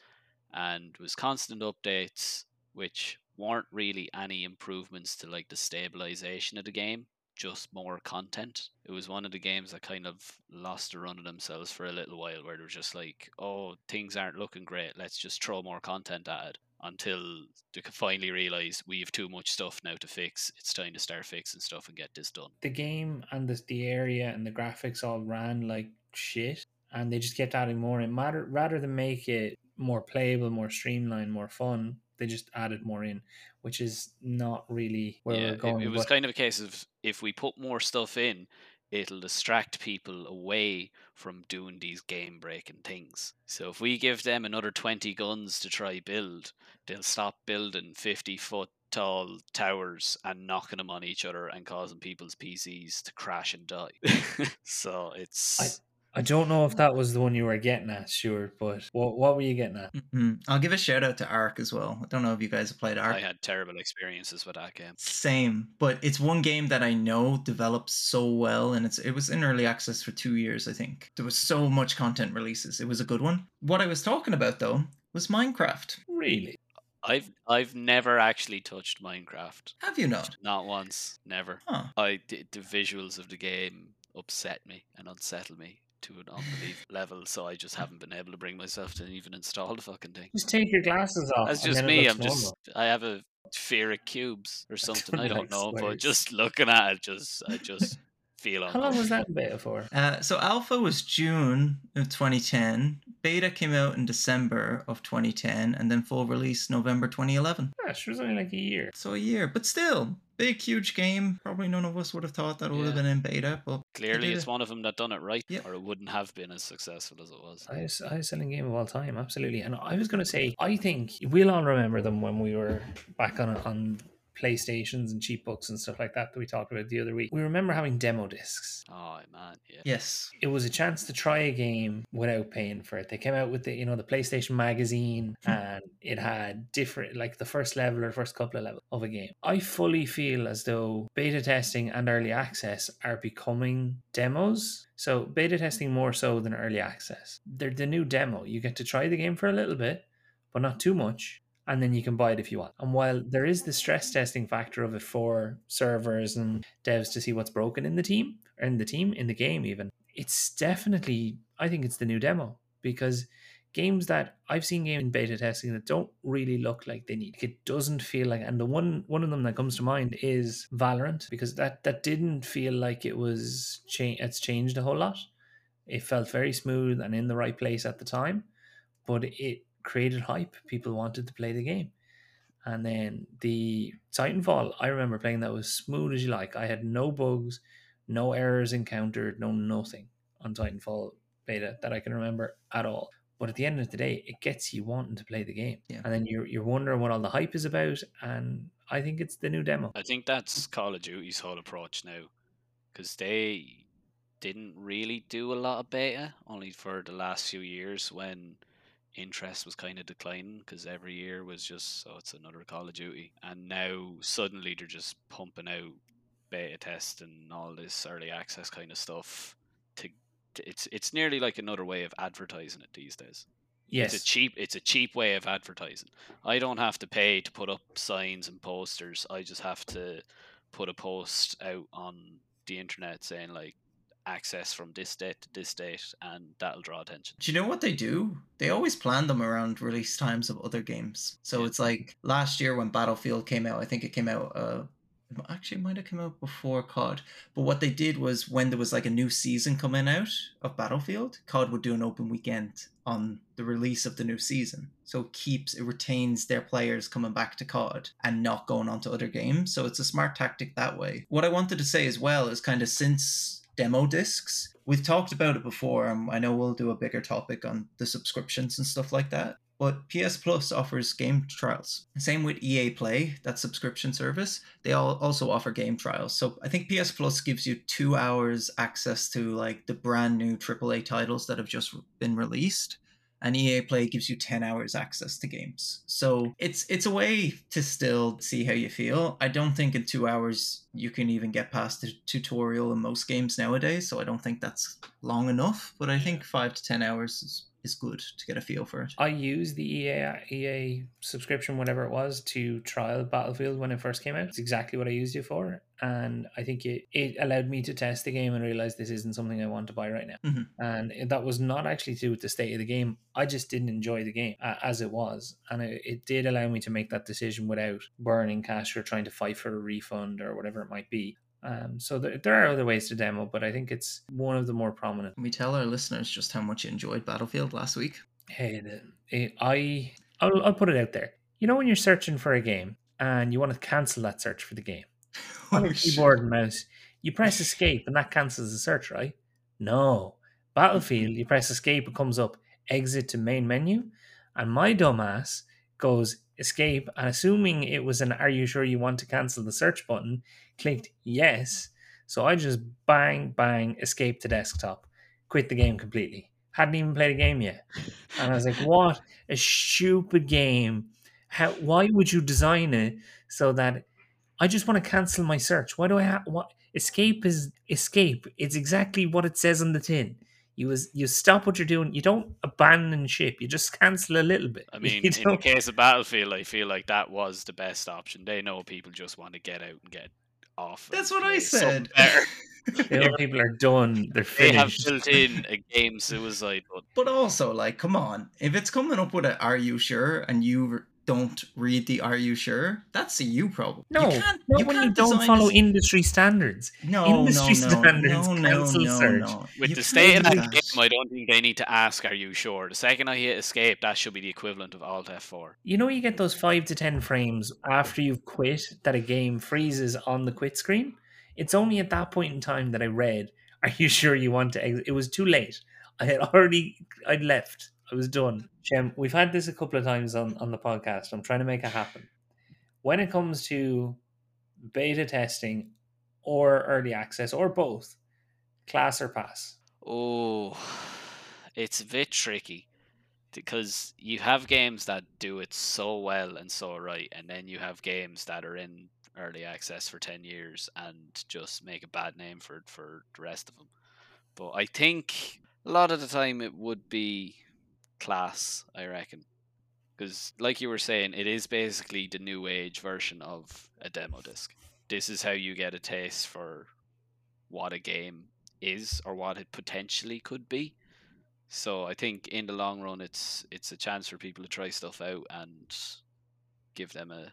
and was constant updates which weren't really any improvements to like the stabilization of the game, just more content. It was one of the games that kind of lost the run of themselves for a little while where they were just like, oh, things aren't looking great, let's just throw more content at it until they could finally realize we have too much stuff now to fix. It's time to start fixing stuff and get this done. the game and the, the area and the graphics all ran like shit and they just kept adding more in matter rather than make it more playable more streamlined more fun they just added more in which is not really where yeah, we're going it, it was but kind of a case of if we put more stuff in, it'll distract people away from doing these game breaking things. So if we give them another 20 guns to try build, they'll stop building 50 foot tall towers and knocking them on each other and causing people's PCs to crash and die. so it's I don't know if that was the one you were getting at, Stuart, but what what were you getting at? hmm I'll give a shout out to Ark as well. I don't know if you guys have played Ark. I had terrible experiences with that game. Same, but it's one game that I know develops so well, and it's it was in early access for two years. I think there was so much content releases. It was a good one. What I was talking about though was Minecraft. Really? I've I've never actually touched Minecraft. Have you not? Not once, never. Huh. I the, the visuals of the game upset me and unsettle me to an unbelievable level, so I just haven't been able to bring myself to even install the fucking thing. Just take your glasses off. That's just me. I'm just. I have a fear of cubes or something. I don't Nice know, but just looking at it, just I just feel How long was that in beta for? Uh, so alpha was June of 2010. Beta came out in December of 2010, and then full release November 2011. Gosh, it was only like a year. So a year, but still big, huge game. Probably none of us would have thought that would have been in beta, but Clearly, it's it. one of them that done it right, Yep. or it wouldn't have been as successful as it was. Highest, highest selling game of all time, absolutely. And I was going to say, I think we'll all remember them when we were back on on PlayStations and cheap books and stuff like that that we talked about the other week. We remember having demo discs. Oh man, yeah. yes. It was a chance to try a game without paying for it. They came out with the you know the PlayStation magazine hmm. and it had different like the first level or first couple of levels of a game. I fully feel as though beta testing and early access are becoming demos. So beta testing more so than early access. They're the new demo. You get to try the game for a little bit, but not too much. And then you can buy it if you want. And while there is the stress testing factor of it for servers and devs to see what's broken in the team, or in the team, in the game even, it's definitely, I think it's the new demo because games that I've seen game in beta testing that don't really look like they need. It doesn't feel like, and the one one of them that comes to mind is Valorant because that that didn't feel like it was cha- It's changed a whole lot. It felt very smooth and in the right place at the time, but it created hype. People wanted to play the game. And then the Titanfall, I remember playing that was smooth as you like. I had no bugs, no errors encountered, no nothing on Titanfall beta that I can remember at all. But at the end of the day, it gets you wanting to play the game. Yeah. And then you're you're wondering what all the hype is about. And I think it's the new demo. I think that's Call of Duty's whole approach now, because they didn't really do a lot of beta, only for the last few years when interest was kind of declining, because every year was just, oh, it's another Call of Duty. And now suddenly they're just pumping out beta test and all this early access kind of stuff. To, to it's it's nearly like another way of advertising it these days. Yes. It's a cheap it's a cheap way of advertising. I don't have to pay to put up signs and posters. I just have to put a post out on the internet saying like access from this date to this date and that'll draw attention. Do you know what they do? They always plan them around release times of other games. So Yeah. it's like last year when Battlefield came out, I think it came out uh actually it might have come out before COD. But what they did was when there was like a new season coming out of Battlefield, COD would do an open weekend on the release of the new season. So it keeps it retains their players coming back to COD and not going on to other games. So it's a smart tactic that way. What I wanted to say as well is kind of since demo discs, we've talked about it before. And I know we'll do a bigger topic on the subscriptions and stuff like that. But PS Plus offers game trials. Same with EA Play, that subscription service. They all also offer game trials. So I think PS Plus gives you two hours access to like the brand new AAA titles that have just been released and EA Play gives you 10 hours access to games. So it's it's a way to still see how you feel. I don't think in 2 hours you can even get past the tutorial in most games nowadays, so I don't think that's long enough, but I think 5 to 10 hours is is good to get a feel for it. I used the EA EA subscription, whatever it was, to trial Battlefield when it first came out. It's exactly what I used it for, and I think it, it allowed me to test the game and realize this isn't something I want to buy right now. Mhm. And that was not actually to do with the state of the game. I just didn't enjoy the game uh, as it was, and it, it did allow me to make that decision without burning cash or trying to fight for a refund or whatever it might be. Um, so there, there are other ways to demo, but I think it's one of the more prominent. Can we tell our listeners just how much you enjoyed Battlefield last week? Hey, the, eh, I I'll, I'll put it out there. You know when you're searching for a game and you want to cancel that search for the game on Oh, your shit. keyboard and mouse, you press escape and that cancels the search, right? No, Battlefield, you press escape, it comes up exit to main menu, and my dumbass goes escape and assuming it was an are you sure you want to cancel the search button, clicked yes. So I just bang bang escape to desktop, quit the game completely. Hadn't even played a game yet. And I was like, what a stupid game. How why would you design it so that I just want to cancel my search? Why do I have what escape is escape. It's exactly what it says on the tin. You was you stop what you're doing. You don't abandon ship. You just cancel a little bit. I mean, You in the don't- case of Battlefield, I feel like that was the best option. They know people just want to get out and get off. That's what I said. better. you people are done. They're They have finished. built in a game suicide button. But also, like, come on. If it's coming up with a "Are you sure?" and you re- don't read the "Are you sure?" That's a you problem. No, you can't, not you when you can't don't follow this- industry standards. No, industry no, no, standards no, no, cancel no, no. With You the state of do that that. game, I don't think they need to ask, "Are you sure?" The second I hit escape, that should be the equivalent of Alt F4. You know, you get those five to ten frames after you've quit that a game freezes on the quit screen. It's only at that point in time that I read, "Are you sure you want to?" Exit? It was too late. I had already, I'd left. I was done. Jim, we've had this a couple of times on on the podcast. I'm trying to make it happen. When it comes to beta testing or early access or both, class or pass. Oh, it's a bit tricky because you have games that do it so well and so right, and then you have games that are in early access for 10 years and just make a bad name for, for the rest of them. But I think a lot of the time it would be class, I reckon. Because, like you were saying, it is basically the new age version of a demo disc. This is how you get a taste for what a game is or what it potentially could be. So I think in the long run, it's it's a chance for people to try stuff out and give them a,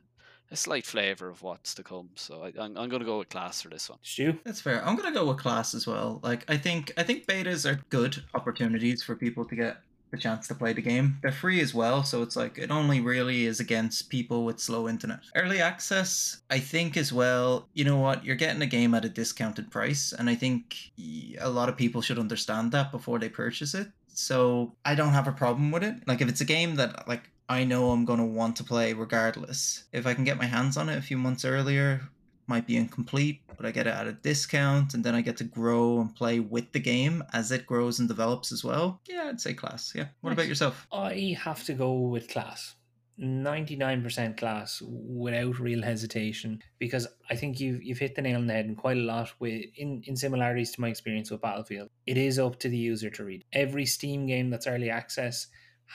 a slight flavor of what's to come. So I, I'm I'm gonna go with class for this one. Stu, That's fair. I'm gonna go with class as well. Like I think I think betas are good opportunities for people to get the chance to play the game. They're free as well, so it's like it only really is against people with slow internet. Early access, I think as well, you know what, you're getting a game at a discounted price, and I think a lot of people should understand that before they purchase it. So I don't have a problem with it. Like if it's a game that like I know I'm gonna want to play regardless. If I can get my hands on it a few months earlier, might be incomplete, but I get it at a discount and then I get to grow and play with the game as it grows and develops as well. Yeah, I'd say class. Yeah. What about yourself? I have to go with class. 99% class without real hesitation because I think you've you've hit the nail on the head and quite a lot with in, in similarities to my experience with Battlefield. It is up to the user to read. Every Steam game that's early access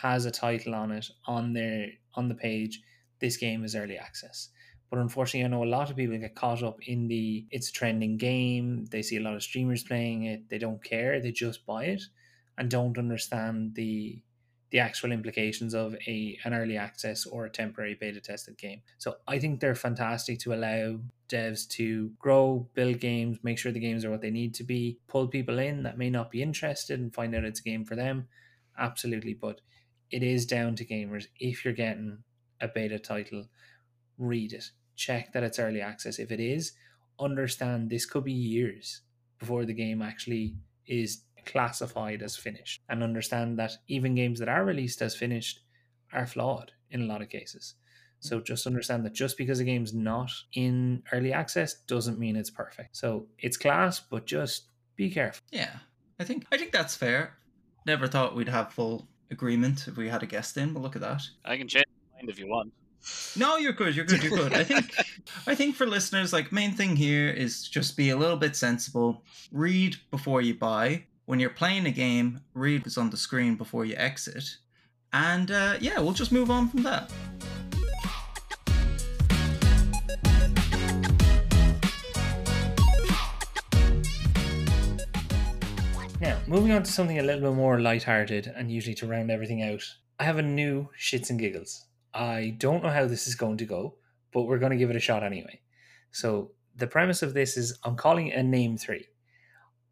has a title on it on their on the page. This game is early access. But unfortunately, I know a lot of people get caught up in the it's a trending game. They see a lot of streamers playing it. They don't care. They just buy it and don't understand the the actual implications of a an early access or a temporary beta tested game. So I think they're fantastic to allow devs to grow, build games, make sure the games are what they need to be, pull people in that may not be interested and find out it's a game for them. Absolutely, but it is down to gamers. If you're getting a beta title, read it. Check that it's early access. If it is, understand this could be years before the game actually is classified as finished and understand that even games that are released as finished are flawed in a lot of cases. So mm. just understand that just because a game's not in early access doesn't mean it's perfect. So it's class, but just be careful. Yeah, I think I think that's fair. Never thought we'd have full agreement if we had a guest in, but look at that. I can change my mind if you want. No, you're good. You're good. You're good. I think I think for listeners, like main thing here is just be a little bit sensible. Read before you buy when you're playing a game, read what's on the screen before you exit. And uh, yeah, we'll just move on from that. Now, moving on to something a little bit more light-hearted and usually to round everything out. I have a new shits and giggles. I don't know how this is going to go, but we're going to give it a shot anyway. So the premise of this is I'm calling it a name three.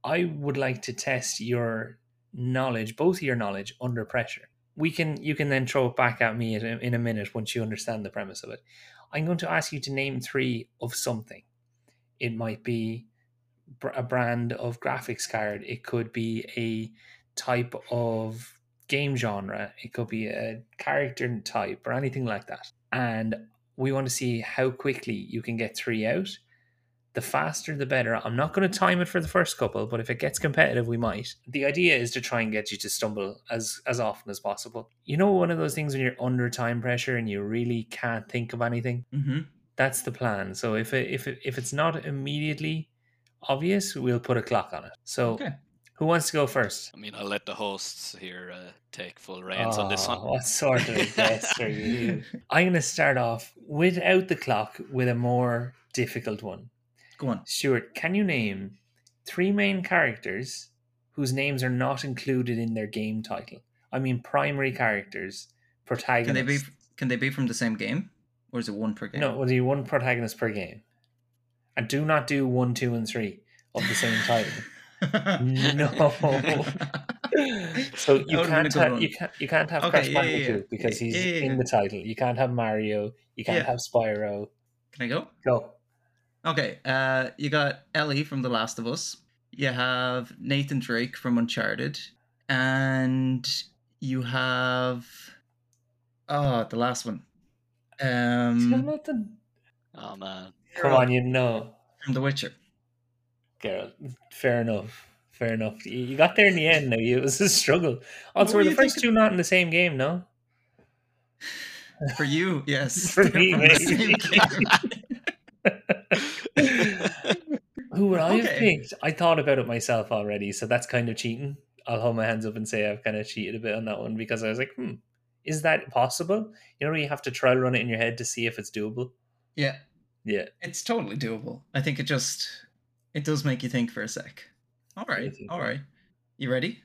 I would like to test your knowledge, both your knowledge under pressure. We can you can then throw it back at me in a, in a minute once you understand the premise of it. I'm going to ask you to name three of something. It might be a brand of graphics card. It could be a type of game genre. It could be a character type or anything like that. And we want to see how quickly you can get three out the faster the better. I'm not going to time it for the first couple, but if it gets competitive, we might. The idea is to try and get you to stumble as as often as possible. You know, one of those things when you're under time pressure and you really can't think of anything. Mm-hmm. That's the plan. So if it, if it, if it's not immediately obvious, we'll put a clock on it. So. Okay. Who wants to go first? I mean, I'll let the hosts here uh, take full reins on this one. Oh, What sort of guest are you? I'm going to start off without the clock with a more difficult one. Go on. Stuart, can you name three main characters whose names are not included in their game title? I mean, primary characters, protagonists. Can they be can they be from the same game, or is it one per game? No, we'll do one protagonist per game, and do not do one, two, and three of the same title. No. so you That would've been can't have you can't you can't have Okay, Crash yeah, yeah, Bandicoot yeah. because he's Yeah, yeah, in the title. You can't have Mario. You can't Yeah. have Spyro. Can I go? Go. Okay. Uh, you got Ellie from The Last of Us. You have Nathan Drake from Uncharted, and you have oh the last one. Um, nothing. Oh man, Come on, you know. from The Witcher. Geralt, fair enough. Fair enough. You got there in the end. Now it was a struggle. Also, were the first two not in the same game? No. For you, yes. For me, same maybe. game. Who would I have picked? I thought about it myself already, so that's kind of cheating. I'll hold my hands up and say I've kind of cheated a bit on that one because I was like, hmm, is that possible? You know, you have to trial run it in your head to see if it's doable. yeah, Yeah. it's totally doable. I think it just it does make you think for a sec. All right, all right. You ready?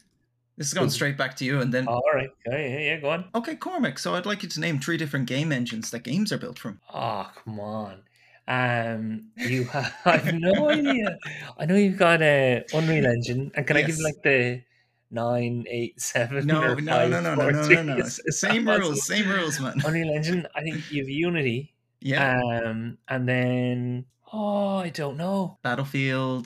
This is going straight back to you, and then All right. Okay, yeah, yeah, go on. okay, Cormac. So I'd like you to name three different game engines that games are built from. Oh, come on. Um, you have, I have no idea. I know you've got a Unreal Engine, and can I give like the nine, eight, seven? No, or no, five, no, no, no, four, no, no, no. Is- is Same rules, same rules, man. Unreal Engine. I think you have Unity. Yeah, Um, and then oh, I don't know. Battlefield,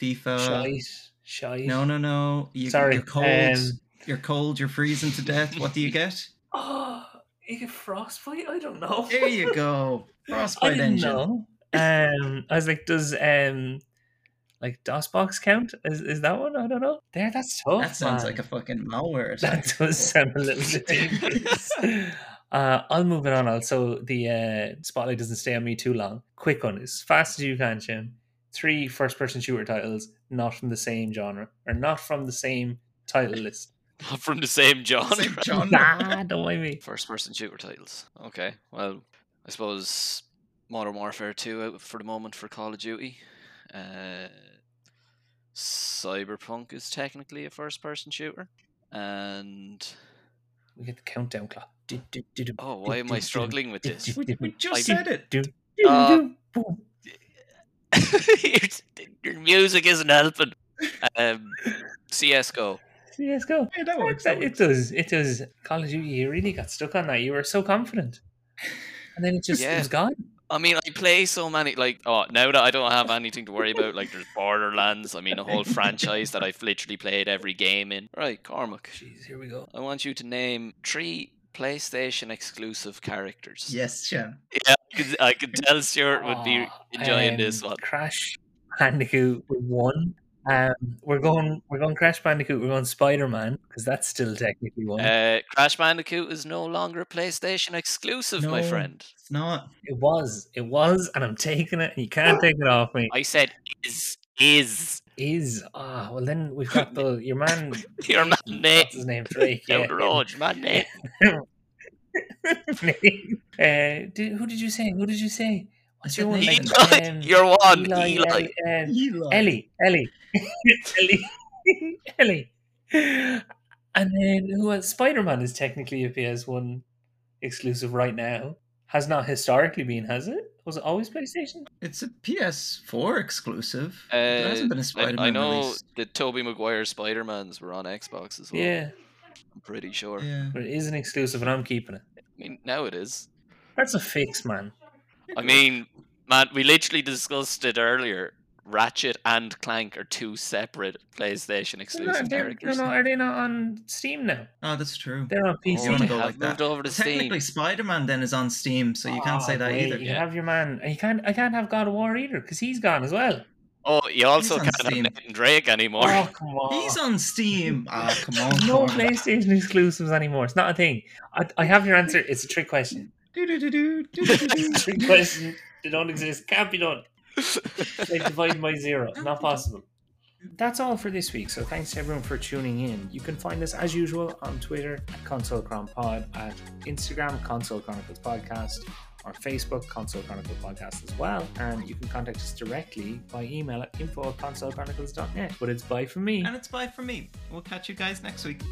FIFA. Shite, shite. No, no, no. You, Sorry. You're cold. Um, you're cold. You're freezing to death. What do you get? oh, you get frostbite. I don't know. There you go. I Frostbite didn't engine. know. Um, I was like, does um, like DOSBox count? Is is that one? I don't know. There, that's tough. That sounds man. like a fucking malware attack. That does sound a little bit dangerous. Uh, I'll move it on. Also, the uh, spotlight doesn't stay on me too long. Quick one, as fast as you can, Jim. Three first-person shooter titles, not from the same genre, or not from the same title list. Not from the same genre. Same genre. Nah, don't mind me. First person shooter titles. Okay. Well, I suppose Modern Warfare 2 out for the moment for Call of Duty. Uh, Cyberpunk is technically a first person shooter. And We get the countdown clock. Oh, why am I struggling with this? We, we just I- said it. du- du- Uh, your, your music isn't helping. Um, CSGO. Yes, go. Yeah, that works. That It does. It does. Call of Duty, you really got stuck on that. You were so confident. And then it just it was gone. I mean, I play so many. Like, oh, now that I don't have anything to worry about, like there's Borderlands. I mean, a whole franchise that I've literally played every game in. Right, Cormac. Jeez, here we go. I want you to name three PlayStation exclusive characters. Yes, Shem. Yeah, I could, I could tell Stuart would be enjoying this um, one. Crash Bandicoot with one. Um, we're going. We're going Crash Bandicoot. We're going Spider Man because that's still technically one. Uh, Crash Bandicoot is no longer a PlayStation exclusive, my friend. It's not. it was. It was, and I'm taking it. And you can't take it off me. I said is is Is ah well then we've got the your man. your man name What's his name? Drake. down Yeah. the road, your man name. uh, did, who did you say? Who did you say? What's your said one? Nathan. Eli, Um, you're one. Eli, Eli. Eli, um, Eli. Ellie, Ellie, Ellie, Ellie. And then who else? Spider Man is technically a PS1 exclusive right now. Has not historically been, has it? Was it always PlayStation? It's a PS4 exclusive. there hasn't been a Uh, I- Spider-Man I, know released. the Tobey Maguire Spider Mans were on Xbox as well. Yeah, I'm pretty sure. Yeah. but it is an exclusive, and I'm keeping it. I mean, now it is. That's a fix, man. I mean, man, we literally discussed it earlier. Ratchet and Clank are two separate PlayStation exclusive they're- no, characters. no, now. are they not on Steam now? Oh, that's true. They're on Oh, PC. you they go have like that. moved over to Steam. Technically, Spider-Man then is on Steam, so you can't say Oh, that wait, either. You Yeah. have your man. You can't. I can't have God of War either because he's gone as well. Oh, you also can't Steam. have Nathan Drake anymore. Oh come on! He's on Steam. Ah, come on. no Cormac. PlayStation exclusives anymore. It's not a thing. I, I have your answer. It's a trick question. Do-do-do-do, do-do-do-do. trick question. They don't exist. Can't be done. They divide by zero. Not possible. That's all for this week. So thanks to everyone for tuning in. You can find us as usual on Twitter at Console Chron Pod, at Instagram Console Chronicles Podcast, or Facebook Console Chronicles Podcast as well. And you can contact us directly by email at info at consolechronicles.net. But it's bye from me. and it's bye from me. We'll catch you guys next week.